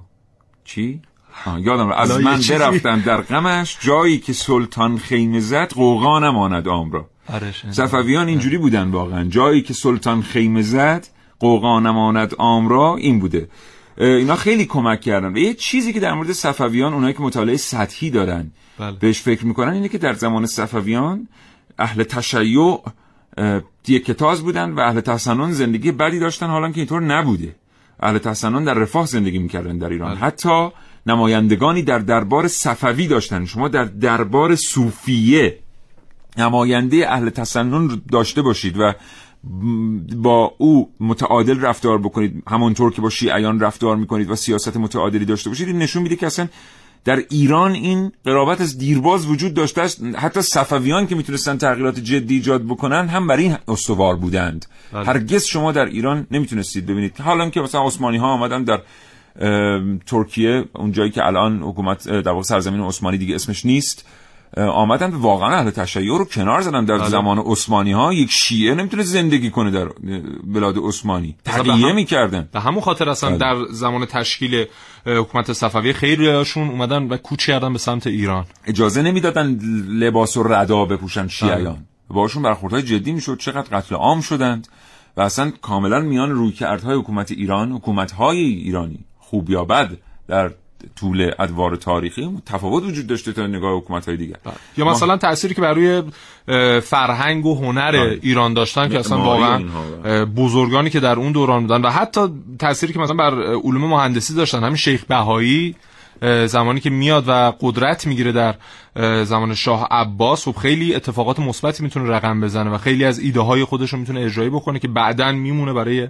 [SPEAKER 1] چی؟ آه، یادم. از من برفتن در غمش جایی که سلطان خیمه زد قوقا نماند عام را.
[SPEAKER 5] آره،.
[SPEAKER 1] صفویان اینجوری بودن واقعا. جایی که سلطان خیمه زد قوقا نماند عام را این بوده. اینا خیلی کمک کردن و یه چیزی که در مورد صفویان اونایی که مطالعه سطحی دارن
[SPEAKER 5] بله.
[SPEAKER 1] بهش فکر می‌کنن اینه که در زمان صفویان اهل تشیع اه، کتاز بودن و اهل تسنن زندگی بدی داشتن حالا که اینطور نبوده اهل تسنن در رفاه زندگی می‌کردن در ایران
[SPEAKER 5] بله.
[SPEAKER 1] حتی نمایندگانی در دربار صفوی داشتن شما در دربار صوفیه نماینده اهل تسنن داشته باشید و با او متعادل رفتار بکنید همانطور که با شیعیان رفتار می‌کنید و سیاست متعادلی داشته باشید این نشون میده که اصلا در ایران این قرابت از دیرباز وجود داشته است. حتی صفویان که می‌تونستن تغییرات جدی ایجاد بکنن هم برای این استوار بودند.
[SPEAKER 5] بله.
[SPEAKER 1] هرگز شما در ایران نمی‌تونستید ببینید. حالا که مثلا عثمانی ها آمدن در ترکیه اون جایی که الان حکومت در واقع سرزمین عثمانی دیگه اسمش نیست. آمدن واقعا اهل تشیع رو کنار زدن در
[SPEAKER 5] بله.
[SPEAKER 1] زمان عثمانی ها یک شیعه نمی‌تونه زندگی کنه در بلاد عثمانی تقیه
[SPEAKER 5] هم-
[SPEAKER 1] می‌کردن
[SPEAKER 5] به همون خاطر اصلا
[SPEAKER 1] بله.
[SPEAKER 5] در زمان تشکیل حکومت صفوی خیلی هاشون اومدن و کوچ کردن به سمت ایران
[SPEAKER 1] اجازه نمی‌دادن لباس و ردا بپوشن
[SPEAKER 5] بله.
[SPEAKER 1] شیعیان باشون برخوردهای جدی می‌شد چقدر قتل عام شدند و اصلا کاملا میان رویکردهای حکومت ایران حکومتهای ایرانی خوب یا بد در طول ادوار تاریخی تفاوت وجود داشته تا نگاه حکومت‌های دیگر
[SPEAKER 5] یا
[SPEAKER 1] ما-
[SPEAKER 5] مثلا تأثیری که بر روی فرهنگ و هنر
[SPEAKER 1] بله.
[SPEAKER 5] ایران داشتن که اصلا واقعا
[SPEAKER 1] بله.
[SPEAKER 5] بزرگانی که در اون دوران بودن و حتی تأثیری که مثلا بر علوم مهندسی داشتن همین شیخ بهایی زمانی که میاد و قدرت می‌گیره در زمان شاه عباس خب خیلی اتفاقات مثبتی می‌تونه رقم بزنه و خیلی از ایده های خودش رو می‌تونه اجرایی بکنه که بعدا میمونه برای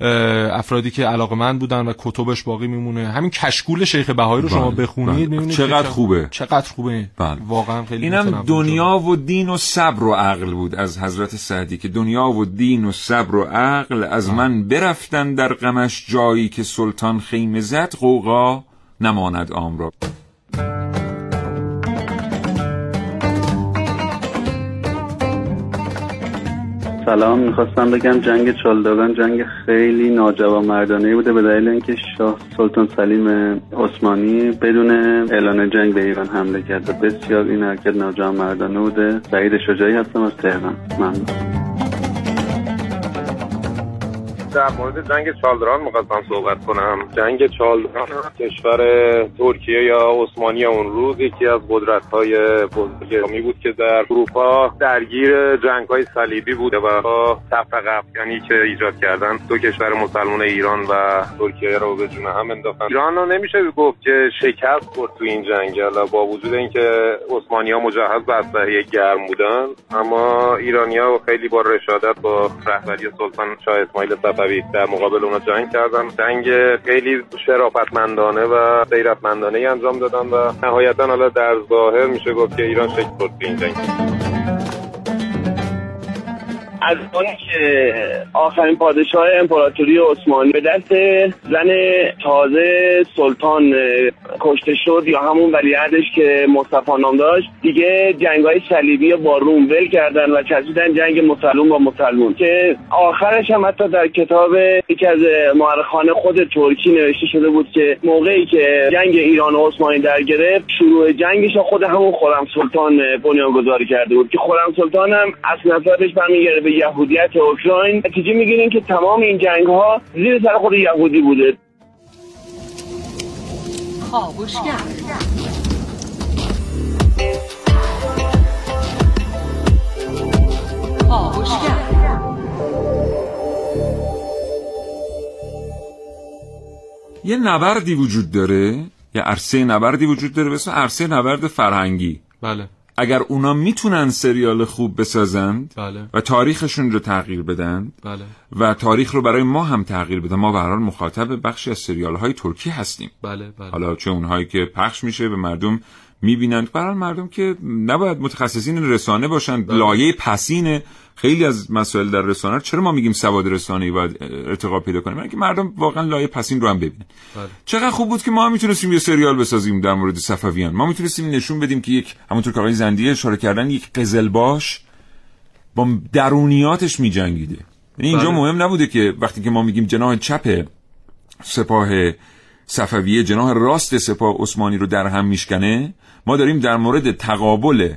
[SPEAKER 5] افرادی که علاقمند بودن و کتبش باقی میمونه همین کشکول شیخ بهایی رو شما
[SPEAKER 1] بله،
[SPEAKER 5] بخونید
[SPEAKER 1] بله.
[SPEAKER 5] می‌بینید
[SPEAKER 1] چقدر خوبه.
[SPEAKER 5] چقدر خوبه
[SPEAKER 1] بله.
[SPEAKER 5] واقعا خیلی
[SPEAKER 1] اینم دنیا و دین و صبر و عقل بود از حضرت سعدی که دنیا و دین و صبر و عقل از من برفتن در غمش جایی که سلطان خیمه زد قوقا نماند عام را
[SPEAKER 13] سلام. می‌خواستم بگم جنگ چالداران جنگ خیلی ناجوان مردانه بوده به دلیل اینکه شاه سلطان سلیم عثمانی بدون اعلان جنگ به ایران حمله کرده بسیار این حرکت ناجوان مردانه بوده. سعید شجاعی هستم از تهران. ممنون.
[SPEAKER 14] در مورد جنگ چالدران می‌خواستم صحبت کنم. جنگ چالدران کشور ترکیه یا عثمانی اون روز یکی از قدرت های بزرگی بود که در اروپا درگیر جنگ های صلیبی بوده و با تفرق افغانی که ایجاد کردن. دو کشور مسلمان ایران و ترکیه رو به جون هم انداختن. ایران رو نمیشه گفت که شکست خورد تو این جنگ با وجود اینکه عثمانی ها مجهز به اسلحه گرم بودن اما ایرانیا خیلی با رشادت با رهبری سلطان شاه اسماعیل صفوی در مقابل اونا جنگ کردن. جنگ خیلی شرافتمندانه و غیرتمندانه انجام دادن و نهایتا حالا در ظاهر میشه گفت که ایران شکل خورد این جنگ.
[SPEAKER 15] از آنی که آخرین پادشاه امپراتوری عثمانی به دست زن تازه سلطان کشته شد یا همون ولیعهدش که مصطفی نام داشت دیگه جنگ های صلیبی با روم ول کردن و چسبیدن جنگ مسلمون با مسلمون. که آخرش هم حتی در کتاب یکی از مورخان خود ترکی نوشته شده بود که موقعی که جنگ ایران و عثمانی در گرفت شروع جنگش خود همون خرم سلطان بنیانگذاری کرده بود. که خرم سلطان هم از نفرتش برمیگرده به یهودیت اوکراین نتیجه می‌گیریم که تمام این جنگ ها زیر سر خود یهودی بوده.
[SPEAKER 1] یه نبردی وجود داره؟ یه عرصه نبردی وجود داره به اسم عرصه نبرد فرهنگی.
[SPEAKER 5] بله.
[SPEAKER 1] اگر اونا می‌تونن سریال خوب بسازند
[SPEAKER 5] بله.
[SPEAKER 1] و تاریخشون رو تغییر بدن
[SPEAKER 5] بله.
[SPEAKER 1] و تاریخ رو برای ما هم تغییر بدن ما به هر مخاطب بخشی از سریال های ترکی هستیم
[SPEAKER 5] بله بله.
[SPEAKER 1] حالا چه اونهایی که پخش میشه به مردم می‌بینند برای مردم که نباید متخصصین رسانه باشند
[SPEAKER 5] بله.
[SPEAKER 1] لایه پسین خیلی از مسائل در رسانه چرا ما میگیم سواد رسانه‌ای باید ارتقا پیدا کنه که مردم واقعا لایه پسین رو هم ببینن
[SPEAKER 5] بله.
[SPEAKER 1] چقدر خوب بود که ما می‌تونستیم یه سریال بسازیم در مورد صفویان ما می‌تونستیم نشون بدیم که یک همونطور که آقای زندیه اشاره کردن یک قزلباش با درونیاتش میجنگیده یعنی اینجا
[SPEAKER 5] بله.
[SPEAKER 1] مهم نبوده که وقتی که ما میگیم جناح چپ سپاه صفویه جناح راست سپاه عثمانی رو در هم میشکنه ما داریم در مورد تقابل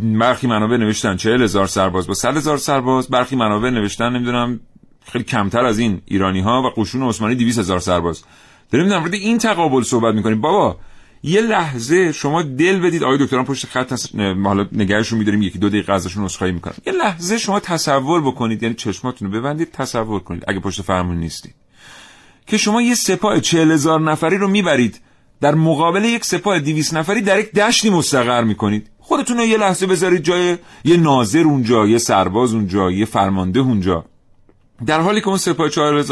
[SPEAKER 1] برخی منابع نوشتن چهل هزار سرباز با صد هزار سرباز برخی منابع نوشتن نمی‌دونم خیلی کمتر از این ایرانی ها و قشون عثمانی 200 هزار سرباز. داریم در مورد این تقابل صحبت می‌کنیم. بابا یه لحظه شما دل بدید آقای دکتران پشت خط هست حالا نگهشون میداریم یکی دو دقیقه ازشون عذرخواهی می‌کنم. یه لحظه شما تصور بکنید یعنی چشماتون رو ببندید تصور کنید اگه پشت فرمون نیستید که شما یه سپاه چهل هزار نفری رو می‌برید در مقابل یک سپاه دیویس نفری در یک دشتی مستقر می‌کنید. خودتون رو یه لحظه بذارید جای یه ناظر اونجا یه سرباز اونجا یه فرمانده اونجا. در حالی که اون سپاه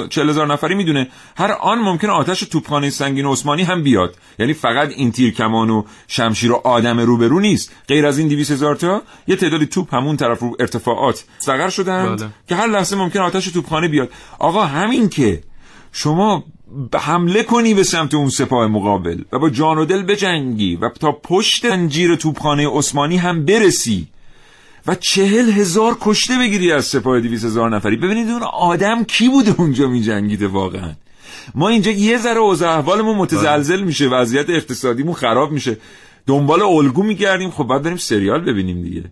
[SPEAKER 1] چهل هزار نفری می‌دونه هر آن ممکن آتش توپخانه سنگین عثمانی هم بیاد. یعنی فقط این تیر کمان و شمشیر و آدم روبرو نیست. غیر از این دیویس هزار تا یه تعدادی توپ همون طرف رو ارتفاعات مستقر شدند
[SPEAKER 5] بله.
[SPEAKER 1] که هر لحظه ممکن آتش توپخانه بیاد. آقا همین که شما حمله کنی به سمت اون سپاه مقابل و با جان و دل بجنگی و تا پشت انجیر توپخانه عثمانی هم برسی و چهل هزار کشته بگیری از سپاه دیویس هزار نفری. ببینید اون آدم کی بوده اونجا می جنگیده واقعا؟ ما اینجا یه ذره اوضاع احوالمون متزلزل میشه وضعیت اقتصادیمون خراب میشه. دنبال الگو میگردیم. خب باید بریم سریال ببینیم دیگه.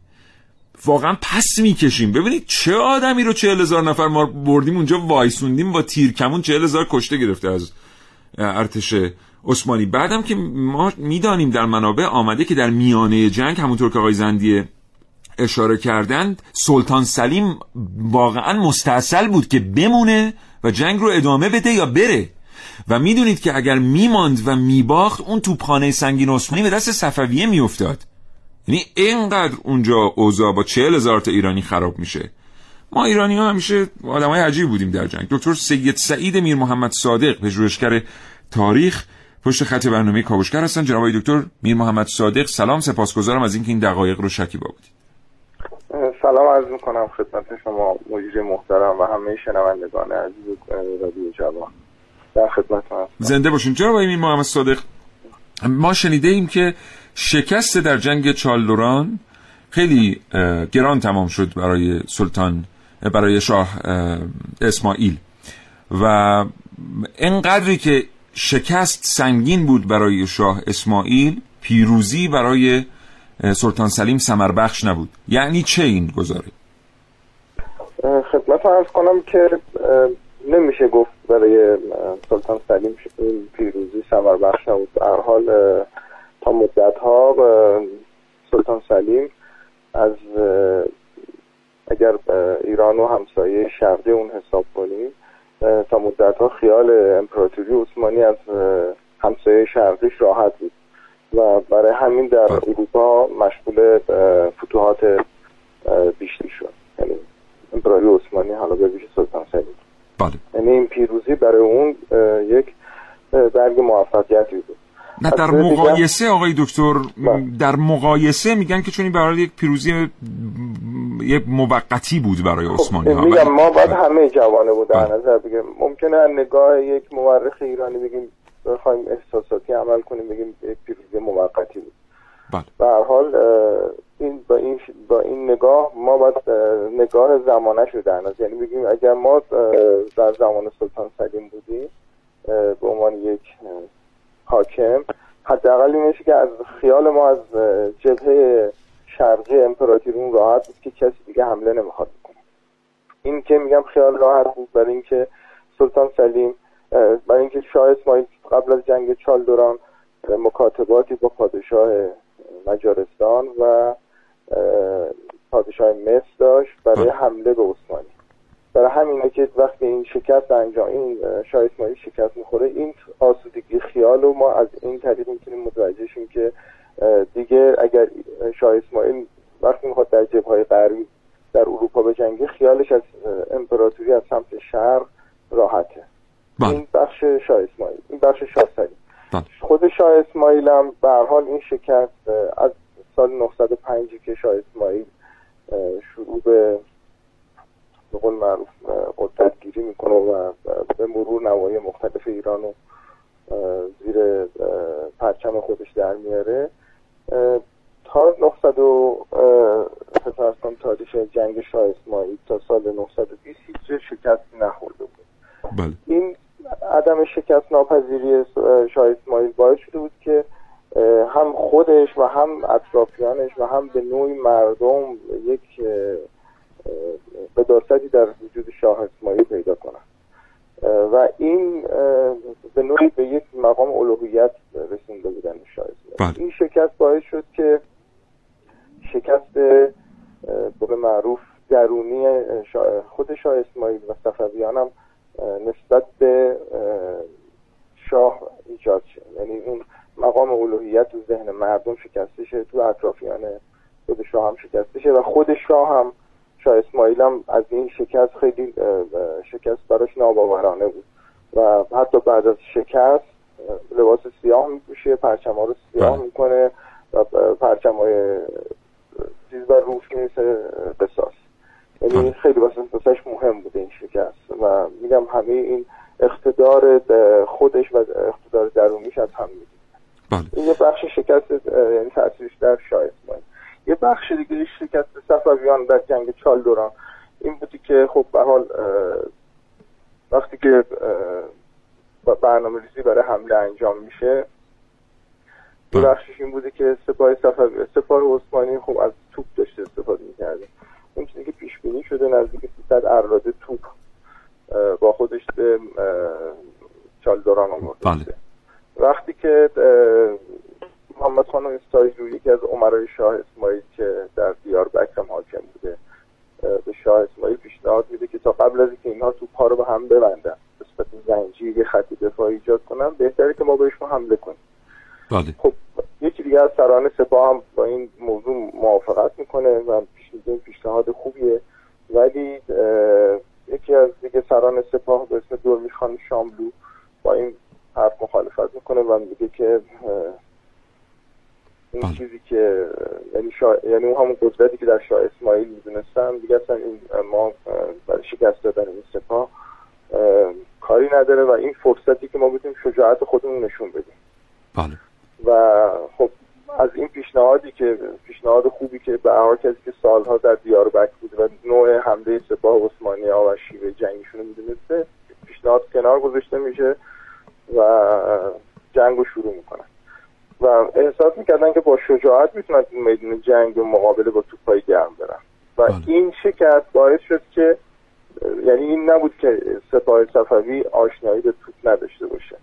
[SPEAKER 1] واقعا پس می‌کشیم. ببینید چه آدمی رو چهل هزار نفر ما بردیم اونجا وایسوندیم با تیرکمون چهل هزار کشته گرفته از ارتش عثمانی. بعدم که ما می‌دانیم در منابع آمده که در میانه جنگ همونطور که آقای زندیه اشاره کردند سلطان سلیم واقعا مستاصل بود که بمونه و جنگ رو ادامه بده یا بره. و می‌دونید که اگر میماند و میباخت اون توپخانه سنگین عثمانی به دست صفویه میافتاد. یعنی اینقدر اونجا اوضاع با چهل هزار تا ایرانی خراب میشه. ما ایرانی ها همیشه آدم های عجیب بودیم در جنگ. دکتر سید سعید میر محمد صادق پژوهشگر تاریخ پشت خط برنامه کاوشگر هستن. جناب دکتر میر محمد صادق سلام سپاسگزارم از اینکه این دقایق رو شکیبا بودید
[SPEAKER 16] سلام عرض می‌کنم خدمت شما مجری محترم و همه شنوندگان عزیز رادیو جوان. در خدمتتون هستم.
[SPEAKER 1] زنده باشین. جناب میر محمد صادق ما شنیده ایم که شکست در جنگ چالدوران خیلی گران تمام شد برای سلطان برای شاه اسماعیل. و اینقدری که شکست سنگین بود برای شاه اسماعیل پیروزی برای سلطان سلیم سمربخش نبود. یعنی چه این گذاره
[SPEAKER 16] خدمت ارز کنم که نمیشه گفت برای سلطان سلیم پیروزی سمربخش نبود. حال تا مدت ها سلطان سلیم از اگر ایران و همسایه شرقی اون حساب کنیم تا مدت ها خیال امپراتوری عثمانی از همسایه شرقیش راحت بود. و برای همین در اروپا مشغول فتوحات بیشتری شد. یعنی امپراتوری عثمانی حالا به ویژه سلطان سلیم.
[SPEAKER 1] بله.
[SPEAKER 16] یعنی این پیروزی برای اون یک برگ موفقیتی بود.
[SPEAKER 1] نه در مقایسه آقای دکتر در مقایسه میگن که چون این برای یک پیروزی یک موقتی بود برای عثمانی ها
[SPEAKER 16] میگم ما باید همه جوانه بود در نظر بگیم ممکنه نگاه یک مورخ ایرانی بگیم بخوایم احساساتی عمل کنیم بگیم یک پیروزی موقتی بود. به هر حال این با این با این نگاه ما باید نگاه زمانه در نظر یعنی بگیم اگر ما در زمان سلطان سلیم بودیم به عنوان یک حاکم حداقل این که از خیال ما از جبهه شرقی امپراتوری راحت بود که کسی دیگه حمله نمی‌خواد کنه این که میگم خیال راحت بود برای اینکه سلطان سلیم برای اینکه شاه اسماعیل قبل از جنگ چالدوران مکاتباتی با پادشاه مجارستان و پادشاه مصر داشت برای حمله به عثمانی. برای همینه که وقتی این شکست انجام این شاه اسماعیل شکست می‌خوره این آسودگی خیال رو ما از این طریق می‌تونیم متوجه شیم که دیگه اگر شاه اسماعیل وقتی می‌خواد در جبهه غربی در اروپا به جنگی خیالش از امپراتوری از سمت شرق راحته.
[SPEAKER 1] بله.
[SPEAKER 16] این بخش شاه اسماعیل این بخش شاه سلیم خود شاه اسماعیل هم به حال این شکست از سال 905 که شاه اسماعیل شروع به به قول معروف قدرت گیری می‌کنه و به مرور نوای مختلف ایران رو زیر پرچم خودش در میاره تا 900 تاریخ جنگ شاه اسماعیل تا سال 920 هیچ شکستی نخورده بود
[SPEAKER 1] بله.
[SPEAKER 16] این عدم شکست ناپذیری شاه اسماعیل باعث شده بود که هم خودش و هم اطرافیانش و هم به نوعی مردم یک قداستی در وجود شاه اسماعیل پیدا کنن و این به نوعی به یک مقام الوهیت رسونده بودن شاه اسماعیل. این شکست باعث شد که شکست به معروف درونی خود شاه اسماعیل و صفویان هم نسبت به شاه ایجاد شد. یعنی اون مقام الوهیت تو ذهن مردم شکسته شه تو اطرافیان خود شاه هم شکسته شه و خود شاه هم شاه اسماعیل هم از این شکست خیلی شکست براش ناباورانه بود. و حتی بعد از شکست لباس سیاه میپوشه پرچم ها رو سیاه می‌کنه و پرچم های چیز بر روش می‌رسه قصاص. یعنی خیلی واسه مهم بوده این شکست. و میگم همه این اقتدار خودش و اقتدار درونیش از هم می‌دید این یه بخش شکست یعنی تاثیرش در شاه اسماعیل. یه بخش دیگه شکست صفویان در جنگ چالدوران این بودی که خب به حال وقتی که برنامه ریزی برای حمله انجام میشه یه بخشش این بوده که سپاه صفوی سپاه عثمانی خب از توپ داشته استفاده می‌کرده. اون چیزی که پیش بینی شده نزدیک 300 اراده توپ با خودش به چالدوران آورده
[SPEAKER 1] بله.
[SPEAKER 16] وقتی که محمد خان استایلو یکی از عمرای شاه اسماعیل که در دیار بکرم حاکم بوده به شاه اسماعیل پیشنهاد میده که تا قبل از اینکه اینها تو پا رو به هم ببندن نسبت زنجیر یه خط دفاعی ایجاد کنن بهتره که ما بهشون حمله کنیم
[SPEAKER 1] بله.
[SPEAKER 16] خب یکی دیگه از سران سپاه هم با این موضوع موافقت می‌کنه و پیش پیشنهاد خوبیه ولی یکی از دیگه سران سپاه به اسم دورمی خان شاملو با این حرف مخالفت می‌کنه و میگه که این
[SPEAKER 1] بله.
[SPEAKER 16] چیزی که یعنی شا... یعنی اون همون قدرتی که در شاه اسماعیل می‌دونستن دیگه اصلا این ما برای شکست دادن این سپاه کاری نداره و این فرصتی که ما بتونیم شجاعت خودمون نشون بدیم.
[SPEAKER 1] بله.
[SPEAKER 16] و خب از این پیشنهادی که پیشنهاد خوبی که به هر کسی که سالها در دیار بک بوده و نوع حمله سپاه عثمانی ها و شیوه جنگیشون رو می‌دونسته پیشنهاد کنار گذاشته میشه و جنگ رو شروع می‌کنن. و احساس می‌کردن که با شجاعت می‌تونن این میدون جنگ و مقابله با توپای گرم برن و بله. این شکست باعث شد که یعنی این نبود که سپاه صفوی آشنایی به توپ نداشته باشه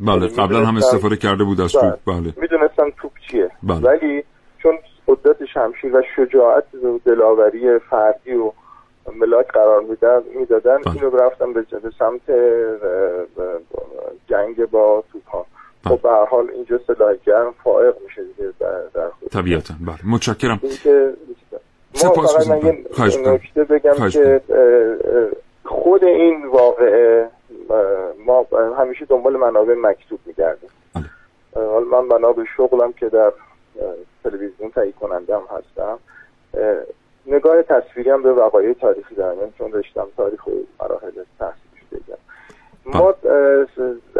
[SPEAKER 1] بله یعنی قبلا هم استفاده کرده بود از توپ بله, بله.
[SPEAKER 16] می‌دونستم توپ چیه بله. ولی چون قدرت شمشیر و شجاعت و دلاوری فردی و ملاک قرار می‌دادن می‌دادن بله. اینو رفتم به سمت جنگ با توپ ها. خب به هر حال اینجا سلاح گرم فائق میشه دیگه در خود.
[SPEAKER 1] طبیعتا. بله. متشکرم.
[SPEAKER 16] ما فقط من یه نکته بگم که خود این واقعه ما همیشه دنبال منابع مکتوب میگردیم. بله. حالا من بنا به شغلم که در تلویزیون تهیه کننده هم هستم. نگاه تصویری هم به وقایع تاریخی دارم. چون رشتم تاریخ و مراحل تحصیل شده. ما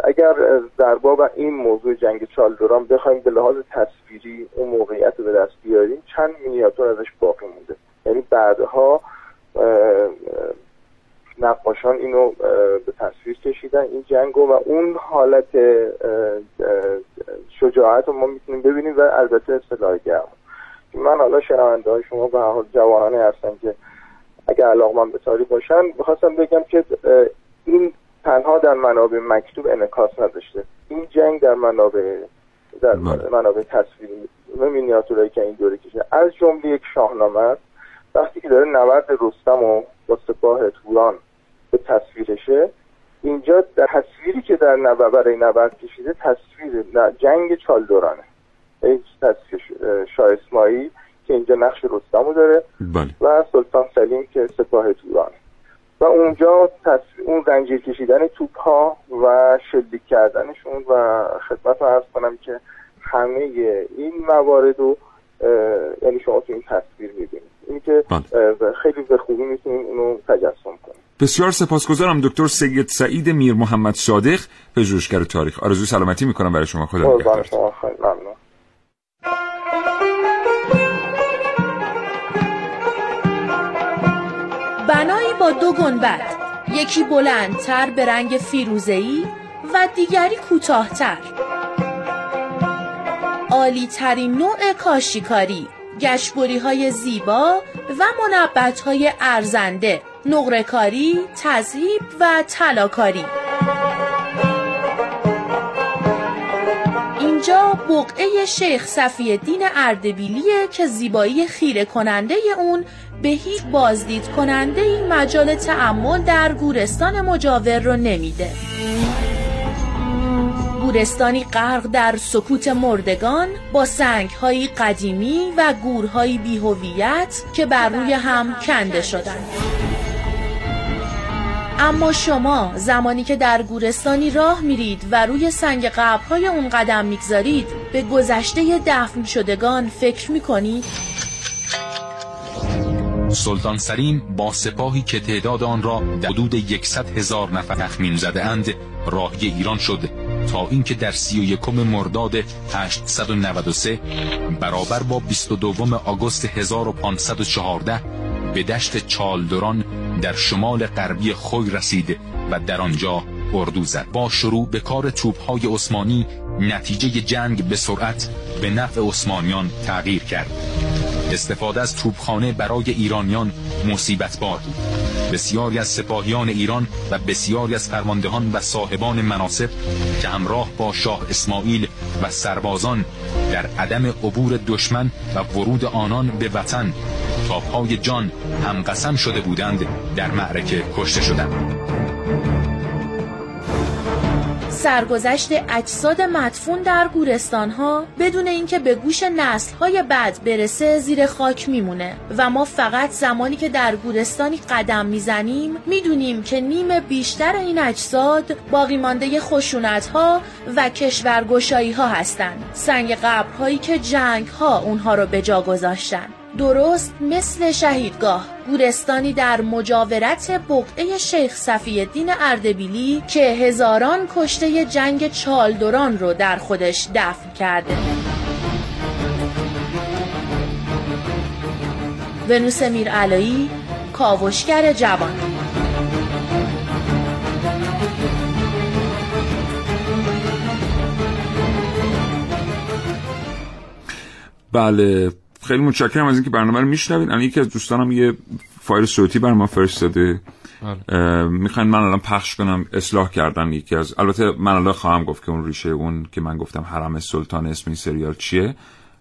[SPEAKER 16] اگر در باب این موضوع جنگ چالدوران بخوایم به لحاظ تصویری اون موقعیت رو به دست بیاریم چند مینیاتور ازش باقی مونده. یعنی بعدها نقاشان اینو به تصویر کشیدن این جنگ و اون حالت شجاعت رو ما می‌تونیم ببینیم و البته اصطلاح گرم. من حالا شنونده های شما به حال جوانانی هستن که اگر علاق من به تاریخ باشن بخواستم بگم که این تنها در منابع مکتوب انکاس نداشته. این جنگ در منابع در بله. منابع تصویری و مینیاتورایی که این دوره کشیده از جمله یک شاهنامه وقتی که داره نبرد رستم و با سپاه توران به تصویرشه اینجا در تصویری که در نبرد برای نبرد کشیده تصویر جنگ چالدورانه تصویر شاه اسماعیل که اینجا نقش رستم داره
[SPEAKER 1] بله.
[SPEAKER 16] و سلطان سلیم که سپاه تورانه. و اونجا اون زنجیر کشیدن توپ ها و شلیک کردنشون و خدمت رو ارز کنم که همه این موارد رو یعنی شما تو این تصویر می‌بینید. این که بله. خیلی به خوبی می‌تونیم اونو تجسم کنیم
[SPEAKER 1] بسیار سپاسگزارم دکتر سید سعید میر محمد صادق پژوهشگر تاریخ. آرزو سلامتی می‌کنم برای شما. خدا
[SPEAKER 16] شما.
[SPEAKER 6] دو گنبد. یکی بلندتر به رنگ فیروزه‌ای و دیگری کوتاهتر. عالی ترین نوع کاشیکاری گشبوری های زیبا و منبت های ارزنده نقرهکاری، تذهیب و طلاکاری. اینجا بقعه شیخ صفی الدین اردبیلیه که زیبایی خیره کننده اون به هیچ بازدید کننده این مجال تعمل در گورستان مجاور رو نمیده گورستانی غرق در سکوت مردگان با سنگهایی قدیمی و گورهایی بیهویت که بر روی هم کنده شدند اما شما زمانی که در گورستانی راه میرید و روی سنگ قبرهای اون قدم می‌گذارید به گذشته دفن شدگان فکر می‌کنید؟
[SPEAKER 17] سلطان سلیم با سپاهی که تعداد آن را در حدود یکصد هزار نفر تخمین زده اند راهی ایران شد تا اینکه در سی و یکم مرداد 893 برابر با 22 آگوست 1514 به دشت چالدران در شمال غربی خوی رسید و در آنجا اردو زد. با شروع به کار توپهای عثمانی نتیجه جنگ به سرعت به نفع عثمانیان تغییر کرد. استفاده از توپخانه برای ایرانیان مصیبت بار بود. بسیاری از سپاهیان ایران و بسیاری از فرماندهان و صاحبان مناسب که همراه با شاه اسماعیل و سربازان در عدم عبور دشمن و ورود آنان به وطن تا پای جان هم قسم شده بودند در معرکه کشته شدند.
[SPEAKER 6] سرگذشت اجساد مدفون در گورستان ها بدون اینکه به گوش نسل های بعد برسه زیر خاک میمونه. و ما فقط زمانی که در گورستانی قدم می‌زنیم می‌دونیم که نیم بیشتر این اجساد باقی مانده خشونت ها و کشورگشایی ها هستند. سنگ قبرهایی که جنگ ها اونها رو به جا گذاشتن. درست مثل شهیدگاه گورستانی در مجاورت بقعه شیخ صفی الدین اردبیلی که هزاران کشته جنگ چالدوران رو در خودش دفن کرده. ونوس میرعلایی کاوشگر جوان.
[SPEAKER 1] بله خیلی متشکرم از اینکه برنامه رو میشنوید. الان یکی از دوستانم یه فایل صوتی بر ما فرستاده می‌خواین من الان پخش کنم اصلاح کردن یکی از البته من الان خواهم گفت که اون ریشه اون که من گفتم حرم سلطان اسم این سریال چیه.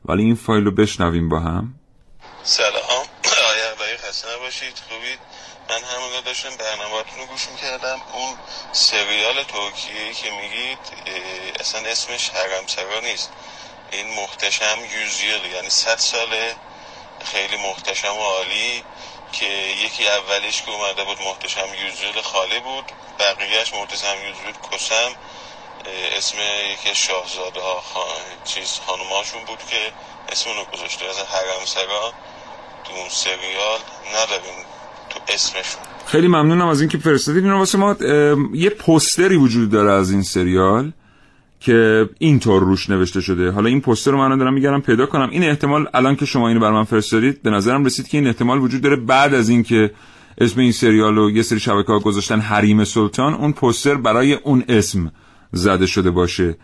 [SPEAKER 1] ولی این فایل رو بشنویم با هم.
[SPEAKER 10] سلام. (clears throat) آیا برای خسته نباشید. خوبید؟ من همون داشتم برنامه‌تون رو گوش می‌کردم. اون سریال ترکیه که میگید اصلا اسمش حرم سرا نیست. این محتشم یوزیل یعنی صد ساله خیلی محتشم و عالی که یکی اولیش که اومده بود محتشم یوزیل خالی بود بقیهش محتشم یوزیل کسم. اسم یکی شاهزاده ها خان... چیز خانوماشون بود که اسم اونو گذاشته. از حرم سرا تو اون سریال نداریم تو اسمشون.
[SPEAKER 1] خیلی ممنونم از اینکه فرستادید اینو واسه ما یه پوستری وجود داره از این سریال. که اینطور روش نوشته شده. حالا این پوستر رو من دارم میگردم پیدا کنم. این احتمال الان که شما اینو بر من فرستادید به نظرم رسید که این احتمال وجود داره بعد از اینکه اسم این سریال رو یه سری شبکه ها گذاشتن حریم سلطان اون پوستر برای اون اسم زده شده باشه.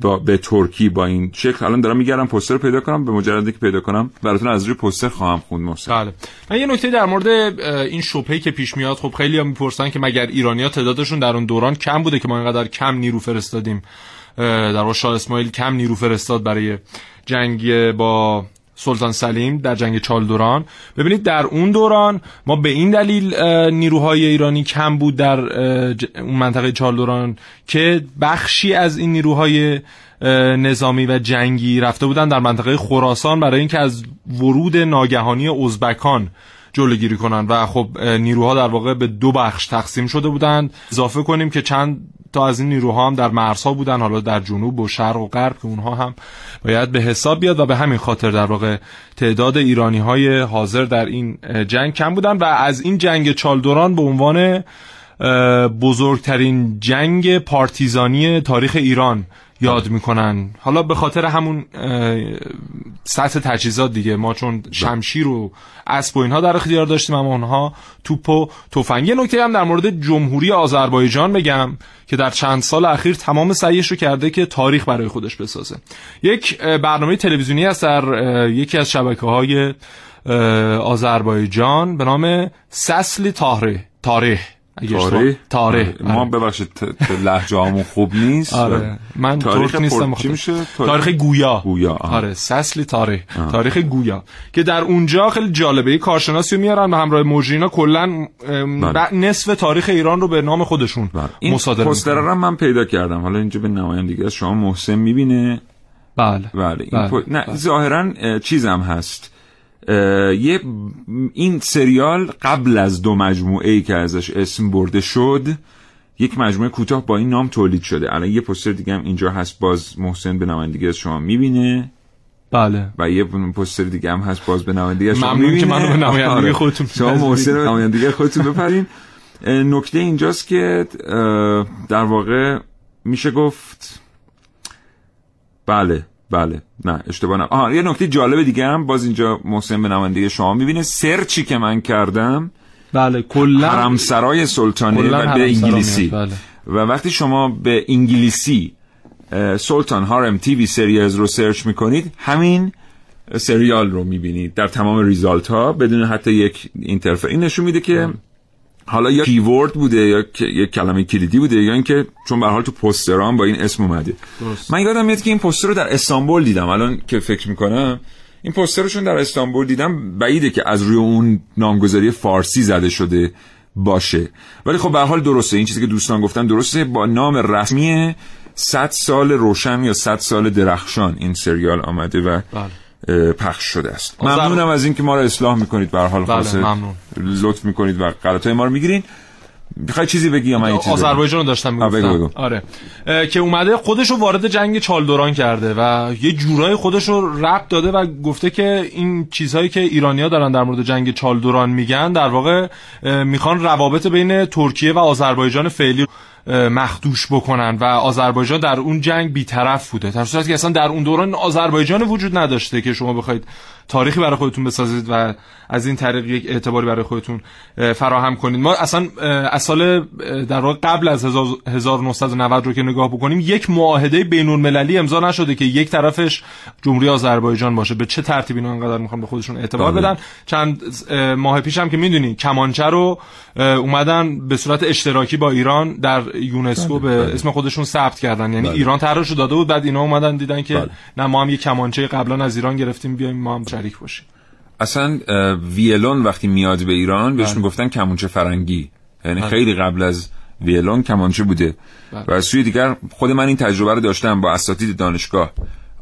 [SPEAKER 1] با به ترکی با این شکل. الان دارم میگردم پوستر پیدا کنم به مجردی که پیدا کنم. براتون از روی پوستر خواهم خوند محسن.
[SPEAKER 5] بله. من یه نکته در مورد این شبهه‌ای که پیش میاد خب خیلی هم می‌پرسن که مگر ایرانیا تعدادشون در اون دوران کم بوده که ما اینقدر کم نیرو فرستادیم. در واقع شاه اسماعیل کم نیرو فرستاد برای جنگ با سلطان سلیم در جنگ چالدوران ببینید در اون دوران ما به این دلیل نیروهای ایرانی کم بود در اون منطقه چالدوران که بخشی از این نیروهای نظامی و جنگی رفته بودن در منطقه خراسان برای اینکه از ورود ناگهانی ازبکان جلوگیری کنن. و خب نیروها در واقع به دو بخش تقسیم شده بودند. اضافه کنیم که چند تا از این نیروها هم در مرزها بودن حالا در جنوب و شرق و غرب که اونها هم باید به حساب بیاد و به همین خاطر در واقع تعداد ایرانی های حاضر در این جنگ کم بودن. و از این جنگ چالدوران به عنوان بزرگترین جنگ پارتیزانی تاریخ ایران یاد می‌کنن. حالا به خاطر همون سطح تجهیزات دیگه ما چون شمشیر و اسب و اینها در اختیار داشتیم اما اونها توپ و تفنگ. یه نکته هم در مورد جمهوری آذربایجان بگم که در چند سال اخیر تمام سعیش رو کرده که تاریخ برای خودش بسازه. یک برنامه تلویزیونی است در یکی از شبکه های آذربایجان به نام سسلی تاره تاریخ.
[SPEAKER 1] تاریخ؟
[SPEAKER 5] تاریخ
[SPEAKER 1] ما ببخشید لهجه همون خوب نیست.
[SPEAKER 5] آره. من تاریخ نیستم
[SPEAKER 1] چی میشه؟
[SPEAKER 5] تاریخ گویا.
[SPEAKER 1] گویا
[SPEAKER 5] آره سسلی تاریخ. تاریخ گویا. که در اونجا خیلی جالبه. کارشناسی میارن به همراه مجرینا کلا نصف تاریخ ایران رو به نام خودشون
[SPEAKER 1] این
[SPEAKER 5] مصادره
[SPEAKER 1] پوستر رو من پیدا کردم. حالا اینجا به نمایندگی از شما محسن می‌بینه.
[SPEAKER 5] بله.
[SPEAKER 1] بله,
[SPEAKER 5] بله.
[SPEAKER 1] پو... نه ظاهرا چیزم هست. یه این سریال قبل از دو مجموعه ای که ازش اسم برده شد یک مجموعه کوتاه با این نام تولید شده. الان یه پوستر دیگه هم اینجا هست باز محسن به نمایندگی از شما می‌بینه.
[SPEAKER 5] بله.
[SPEAKER 1] و یه پوستر دیگه هم هست باز به نمایندگی شما
[SPEAKER 5] ممنون که منو به نمایندگی خودتون
[SPEAKER 1] شما محسن به نمایندگی خودتون بپرین نکته اینجاست که در واقع میشه گفت بله. بله نه اشتباه نه آها یه نکته جالب دیگه هم باز اینجا محسن به نمایندگی شما می‌بینه. سرچی که من کردم
[SPEAKER 5] بله کلا
[SPEAKER 1] حرم سرای سلطانه و به انگلیسی.
[SPEAKER 5] بله.
[SPEAKER 1] و وقتی شما به انگلیسی سلطان هارم تیوی سریز رو سرچ می‌کنید همین سریال رو می‌بینید. در تمام ریزالت ها بدون حتی یک اینترفر این نشون میده که حالا یا کیورد بوده یا یک کلمه کلیدی بوده یا اینکه چون به حال تو پوسترام با این اسم اومده.
[SPEAKER 5] درست.
[SPEAKER 1] من یادم میاد که این پوستر رو در استانبول دیدم. الان که فکر می‌کنم این پوستر رو در استانبول دیدم بعیده که از روی اون نامگذاری فارسی زده شده باشه. ولی خب به حال درسته. این چیزی که دوستان گفتن درسته. با نام رسمی 100 سال روشن یا 100 سال درخشان این سریال آمده و
[SPEAKER 5] بله.
[SPEAKER 1] پخش شده است. ممنونم از اینکه ما رو اصلاح می‌کنید. به حال
[SPEAKER 5] بله ممنون.
[SPEAKER 1] لطف می‌کنید و غلطای ما رو می‌گیرین. می‌خوای چیزی بگی یا من یه چیزی
[SPEAKER 5] آذربایجان رو داشتم می‌گفتم. آره. که اومده خودش رو وارد جنگ چالدوران کرده و یه جورای خودش رو ربط داده و گفته که این چیزهایی که ایرانیا دارن در مورد جنگ چالدوران میگن در واقع می‌خوان روابط بین ترکیه و آذربایجان فعلی مخدوش بکنن و آذربایجان در اون جنگ بیطرف بوده. در صورتی که اصلا در اون دوران آذربایجان وجود نداشته که شما بخواید تاریخی برای خودتون بسازید و از این طریق یک اعتباری برای خودتون فراهم کنید. ما اصلا از سال در واقع قبل از 1990 رو که نگاه بکنیم یک معاهده بین المللی امضا نشده که یک طرفش جمهوری آذربایجان باشه. به چه ترتیبی اینا انقدر می‌خوان به خودشون اعتبار بله. بدن؟ چند ماه پیش هم که می‌دونی کمانچه رو اومدن به صورت اشتراکی با ایران در یونسکو به بله. اسم خودشون ثبت کردن. یعنی بله. ایران طرحش داده بود بعد اینا اومدن دیدن که نه ما هم یک کمانچه قبلا از ایران گرفتیم بیایم ما هم شریک باشیم.
[SPEAKER 1] اصلا ویلون وقتی میاد به ایران بهش می‌گفتن کمانچه فرنگی. یعنی خیلی قبل از ویلون کمانچه بوده. و از سوی دیگر خود من این تجربه رو داشتم با اساتید دانشگاه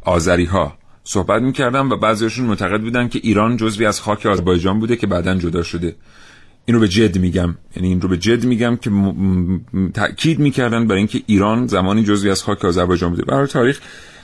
[SPEAKER 1] آذری ها صحبت می‌کردم و بعضیشون معتقد بودن که ایران جزوی از خاک آذربایجان بوده که بعدا جدا شده. این رو به جد میگم. یعنی این رو به جد میگم که تاکید می‌کردن برای اینکه ایران زمانی جزوی از خاک آذربایجان بوده. برای تاریخ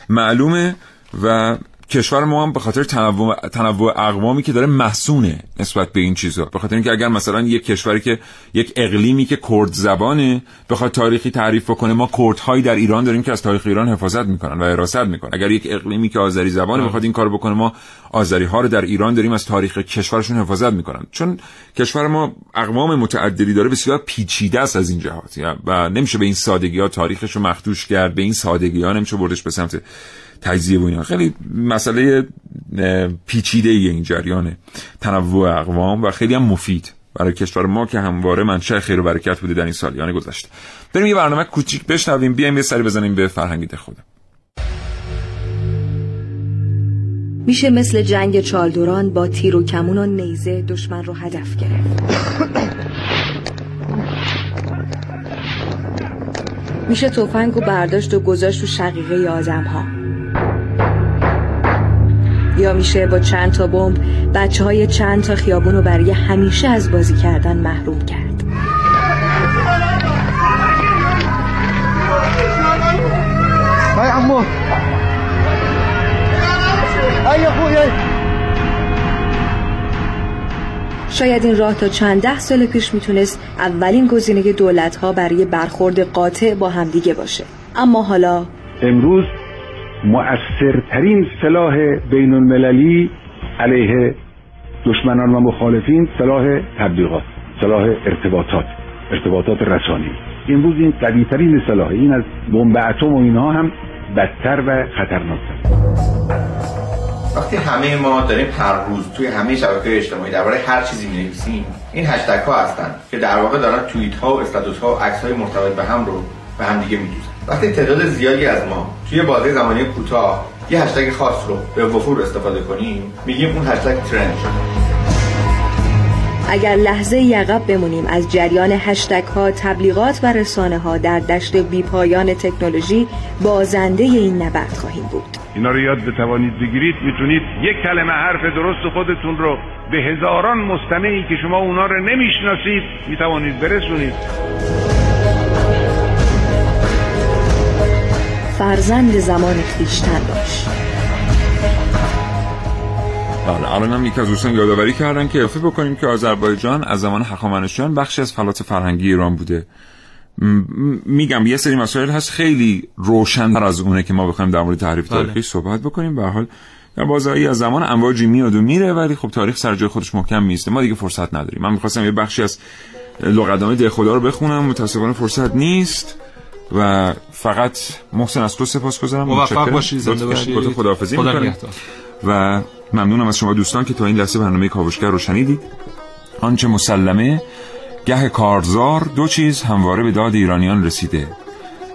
[SPEAKER 1] معلومه و کشور ما هم به خاطر تنوع, تنوع اقوامی که داره محسونه نسبت به این چیزها به خاطر اینکه اگر مثلا یک کشوری که یک اقلیمی که کرد زبانه بخواد تاریخی تعریف بکنه ما کردهایی در ایران داریم که از تاریخ ایران حفاظت می‌کنن و حراست می‌کنن. اگر یک اقلیمی که آذری زبانه بخواد این کار بکنه ما آذری ها رو در ایران داریم از تاریخ کشورشون حفاظت می‌کنن. چون کشور ما اقوام متعددی داره بسیار پیچیده است از این جهات. و نمیشه به این سادگی ها تاریخش رو مخدوش کرد به این سادگی ها نمیشه بردش به سمت تجزیه و اینا. خیلی مسئله پیچیده ای این جریان تنوع اقوام و خیلی هم مفید برای کشور ما که همواره منشأ خیر و برکت بوده در این سالیان گذشته. بریم یه برنامه کوچیک بشنویم. بیایم یه سری بزنیم به فرهنگیت خودم.
[SPEAKER 2] میشه مثل جنگ چالدوران با تیر و کمون و نیزه دشمن رو هدف گرفت. میشه تفنگ و برداشت و گذاشت و شقیقه آدم ها یا میشه با چند تا بمب بچه های چند تا خیابون رو برای همیشه از بازی کردن محروم کرد. شاید این راه تا چند ده سال پیش می‌تونست اولین گزینه دولت ها برای برخورد قاطع با همدیگه باشه. اما حالا
[SPEAKER 18] امروز مؤثرترین سلاح بین المللی علیه دشمنان و مخالفین سلاح تبلیغات سلاح ارتباطات ارتباطات رسانی. امروز این قویترین سلاح این از بمب اتم و اینها هم بدتر و خطرناکتر.
[SPEAKER 19] وقتی همه ما داریم هر روز توی همه شبکه اجتماعی درباره هر چیزی می نویسیم این هشتگ ها هستن که در واقع دارن توییت ها و استاتوس ها و عکس های مرتبط به هم رو به هم دیگه میدوزن. وقتی تعداد زیادی از ما توی بازه زمانی کوتاه یه هشتگ خاص رو به وفور استفاده کنیم میگیم اون هشتگ ترند شده.
[SPEAKER 2] اگر لحظه یقب بمونیم از جریان هشتگ ها تبلیغات و رسانه ها در دشت بی پایان تکنولوژی بازنده این نبرد خواهیم بود.
[SPEAKER 18] اینا رو یاد بتوانید بگیرید می‌تونید یک کلمه حرف درست خودتون رو به هزاران مستمعی که شما اونا رو نمی‌شناسید می‌توانید برسونید.
[SPEAKER 2] فرزند زمان خیشتن باش.
[SPEAKER 1] بله الان هم یکی از دوستان یادآوری کردن که افه بکنیم که آذربایجان از زمان هخامنشیان بخشی از فلات فرهنگی ایران بوده. میگم یه سری مسائل هست خیلی روشن از اونه که ما بخوایم در مورد تعریف بله. تاریخی صحبت بکنیم. به حال در بازاری از زمان امواجی میاد و میره ولی خب تاریخ سر جای خودش محکم میسته ما دیگه فرصت نداریم. من می‌خواستم یه بخشی از لغتنامه ده خدا رو بخونم. متاسفانه فرصت نیست. و فقط محسن از تو سپاس گذارم.
[SPEAKER 5] موفق باشی زنده باشی.
[SPEAKER 1] خداحافظی خدا و ممنونم از شما دوستان که تا این لحظه برنامه کاوشگر رو شنیدید. آنچه مسلمه گه کارزار دو چیز همواره به داد ایرانیان رسیده.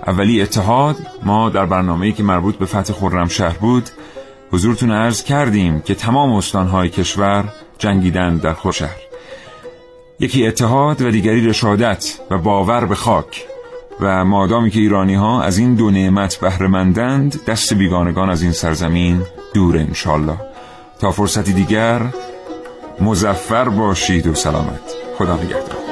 [SPEAKER 1] اولی اتحاد ما در برنامه‌ای که مربوط به فتح خرمشهر بود حضورتون عرض کردیم که تمام استانهای کشور جنگیدن در خورشهر یکی اتحاد و دیگری رشادت و باور به خاک. و مادامی که ایرانی ها از این دو نعمت بهرهمندند دست بیگانگان از این سرزمین دور انشالله تا فرصتی دیگر مزفر باشید و سلامت. خدا نگهدار.